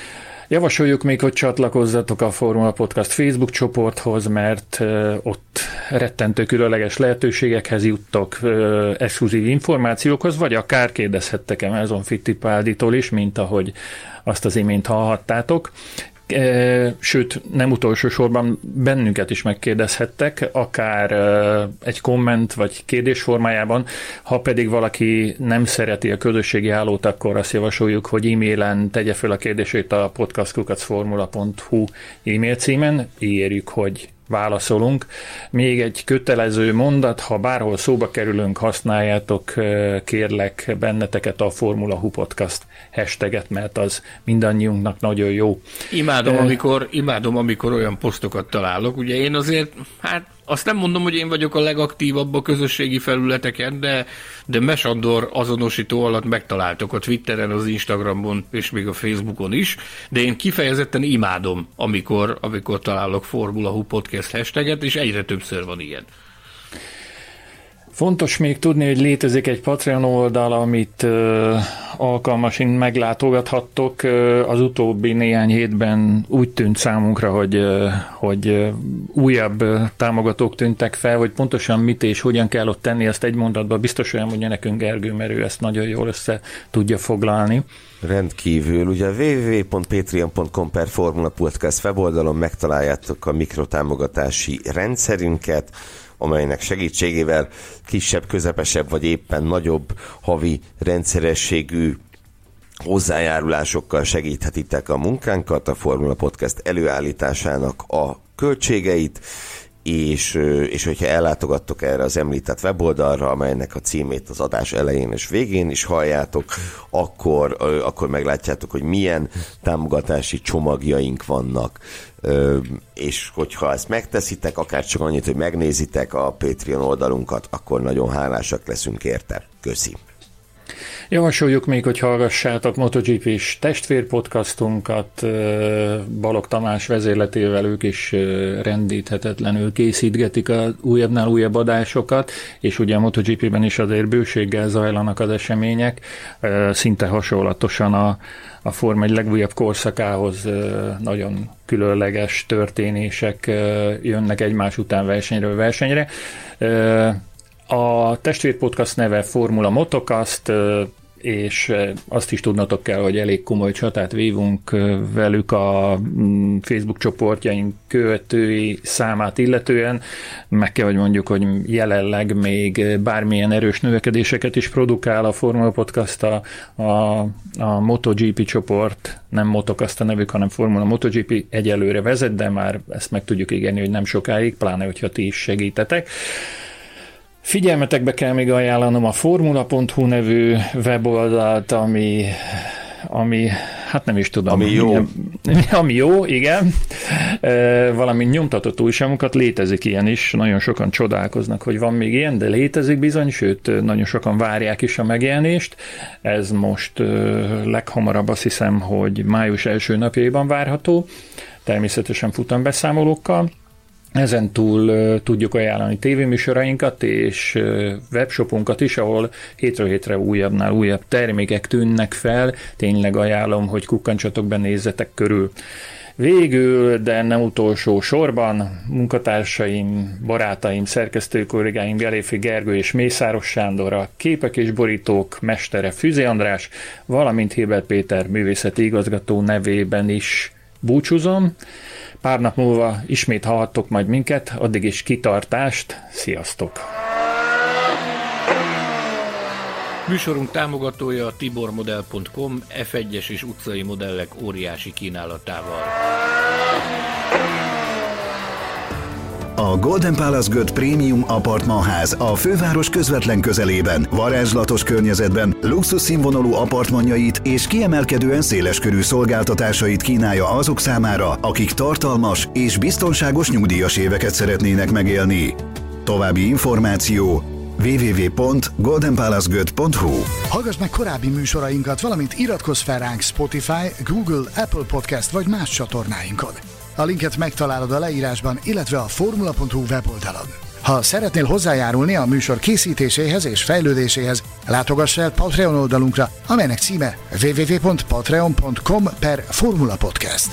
Javasoljuk még, hogy csatlakozzatok a Formula Podcast Facebook csoporthoz, mert ott rettentő különleges lehetőségekhez juttok, exkluzív információkhoz, vagy akár kérdezhettek Amazon Fittipalditól is, mint ahogy azt az imént hallhattátok. Sőt, nem utolsó sorban bennünket is megkérdezhettek, akár egy komment vagy kérdés formájában, ha pedig valaki nem szereti a közösségi hálót, akkor azt javasoljuk, hogy e-mailen tegye fel a kérdését a podcastkukacformula.hu e-mail címen, ígérjük, hogy válaszolunk. Még egy kötelező mondat, ha bárhol szóba kerülünk, használjátok kérlek benneteket a Formula Hu Podcast hashtaget, mert az mindannyiunknak nagyon jó. Imádom, amikor, imádom, amikor olyan posztokat találok. Ugye én azért, hát azt nem mondom, hogy én vagyok a legaktívabb a közösségi felületeken, de, de Mesandor azonosító alatt megtaláltok a Twitteren, az Instagramon és még a Facebookon is, de én kifejezetten imádom, amikor, amikor találok Formula Hu podcast hashtaget, és egyre többször van ilyen. Fontos még tudni, hogy létezik egy Patreon oldal, amit uh, alkalmasint meglátogathattok. Az utóbbi néhány hétben úgy tűnt számunkra, hogy, hogy újabb támogatók tűntek fel, hogy pontosan mit és hogyan kell ott tenni, azt egy mondatban biztos olyan mondja nekünk Gergő, mert ő ezt nagyon jól össze tudja foglalni. Rendkívül. Ugye www.patreon.com per Formula Podcast weboldalon megtaláljátok a mikrotámogatási rendszerünket, amelynek segítségével kisebb, közepesebb vagy éppen nagyobb havi rendszerességű hozzájárulásokkal segíthetitek a munkánkat, a Formula Podcast előállításának a költségeit, és, és hogyha ellátogattok erre az említett weboldalra, amelynek a címét az adás elején és végén is halljátok, akkor, akkor meglátjátok, hogy milyen támogatási csomagjaink vannak. És hogyha ezt megteszitek, akár csak annyit, hogy megnézitek a Patreon oldalunkat, akkor nagyon hálásak leszünk érte. Köszi! Javasoljuk még, hogy hallgassátok MotoGP-s testvérpodcastunkat, Balog Tamás vezérletével ők is rendíthetetlenül készítgetik a újabbnál újabb adásokat, és ugye a MotoGP-ben is azért bőséggel zajlanak az események, szinte hasonlatosan a, a Forma egy legújabb korszakához nagyon különleges történések jönnek egymás után versenyről versenyre. A testvérpodcast neve Formula Motocast, és azt is tudnatok kell, hogy elég komoly csatát vívunk velük a mm, Facebook csoportjaink követői számát illetően. Meg kell, hogy mondjuk, hogy jelenleg még bármilyen erős növekedéseket is produkál a Formula Podcast, a, a, a MotoGP csoport, nem Motocast a nevük, hanem Formula MotoGP egyelőre vezet, de már ezt meg tudjuk ígérni, hogy nem sokáig, pláne, hogyha ti is segítetek. Figyelmetekbe kell még ajánlanom a formula.hu nevű weboldalt, ami ami, hát nem is tudom. Ami jó. Ami jó, igen. E, valami nyomtatott újságokat, létezik ilyen is, nagyon sokan csodálkoznak, hogy van még ilyen, de létezik bizony, sőt, nagyon sokan várják is a megjelenést. Ez most leghamarabb azt hiszem, hogy május első napjaiban várható, természetesen futambeszámolókkal. Ezen túl tudjuk ajánlani tévéműsorainkat és webshopunkat is, ahol hétről hétre újabbnál újabb termékek tűnnek fel. Tényleg ajánlom, hogy kukkancsatok be, nézzetek körül. Végül, de nem utolsó sorban, munkatársaim, barátaim, szerkesztőkollégáim Bjeléfi Gergő és Mészáros Sándor, a képek és borítók mestere Füzi András, valamint Hébert Péter művészeti igazgató nevében is búcsúzom. Pár nap múlva ismét hallhattok majd minket, addig is kitartást, sziasztok! Műsorunk támogatója a tibormodel.com F1-es és utcai modellek óriási kínálatával. A Golden Palace Göt Premium Apartmanház a főváros közvetlen közelében, varázslatos környezetben, luxus színvonalú apartmanjait és kiemelkedően széleskörű szolgáltatásait kínálja azok számára, akik tartalmas és biztonságos nyugdíjas éveket szeretnének megélni. További információ www.goldenpalacegöt.hu Hallgass meg korábbi műsorainkat, valamint iratkozz fel ránk Spotify, Google, Apple Podcast vagy más csatornáinkon. A linket megtalálod a leírásban, illetve a formula.hu weboldalon. Ha szeretnél hozzájárulni a műsor készítéséhez és fejlődéséhez, látogass el Patreon oldalunkra, amelynek címe www.patreon.com per Formula Podcast.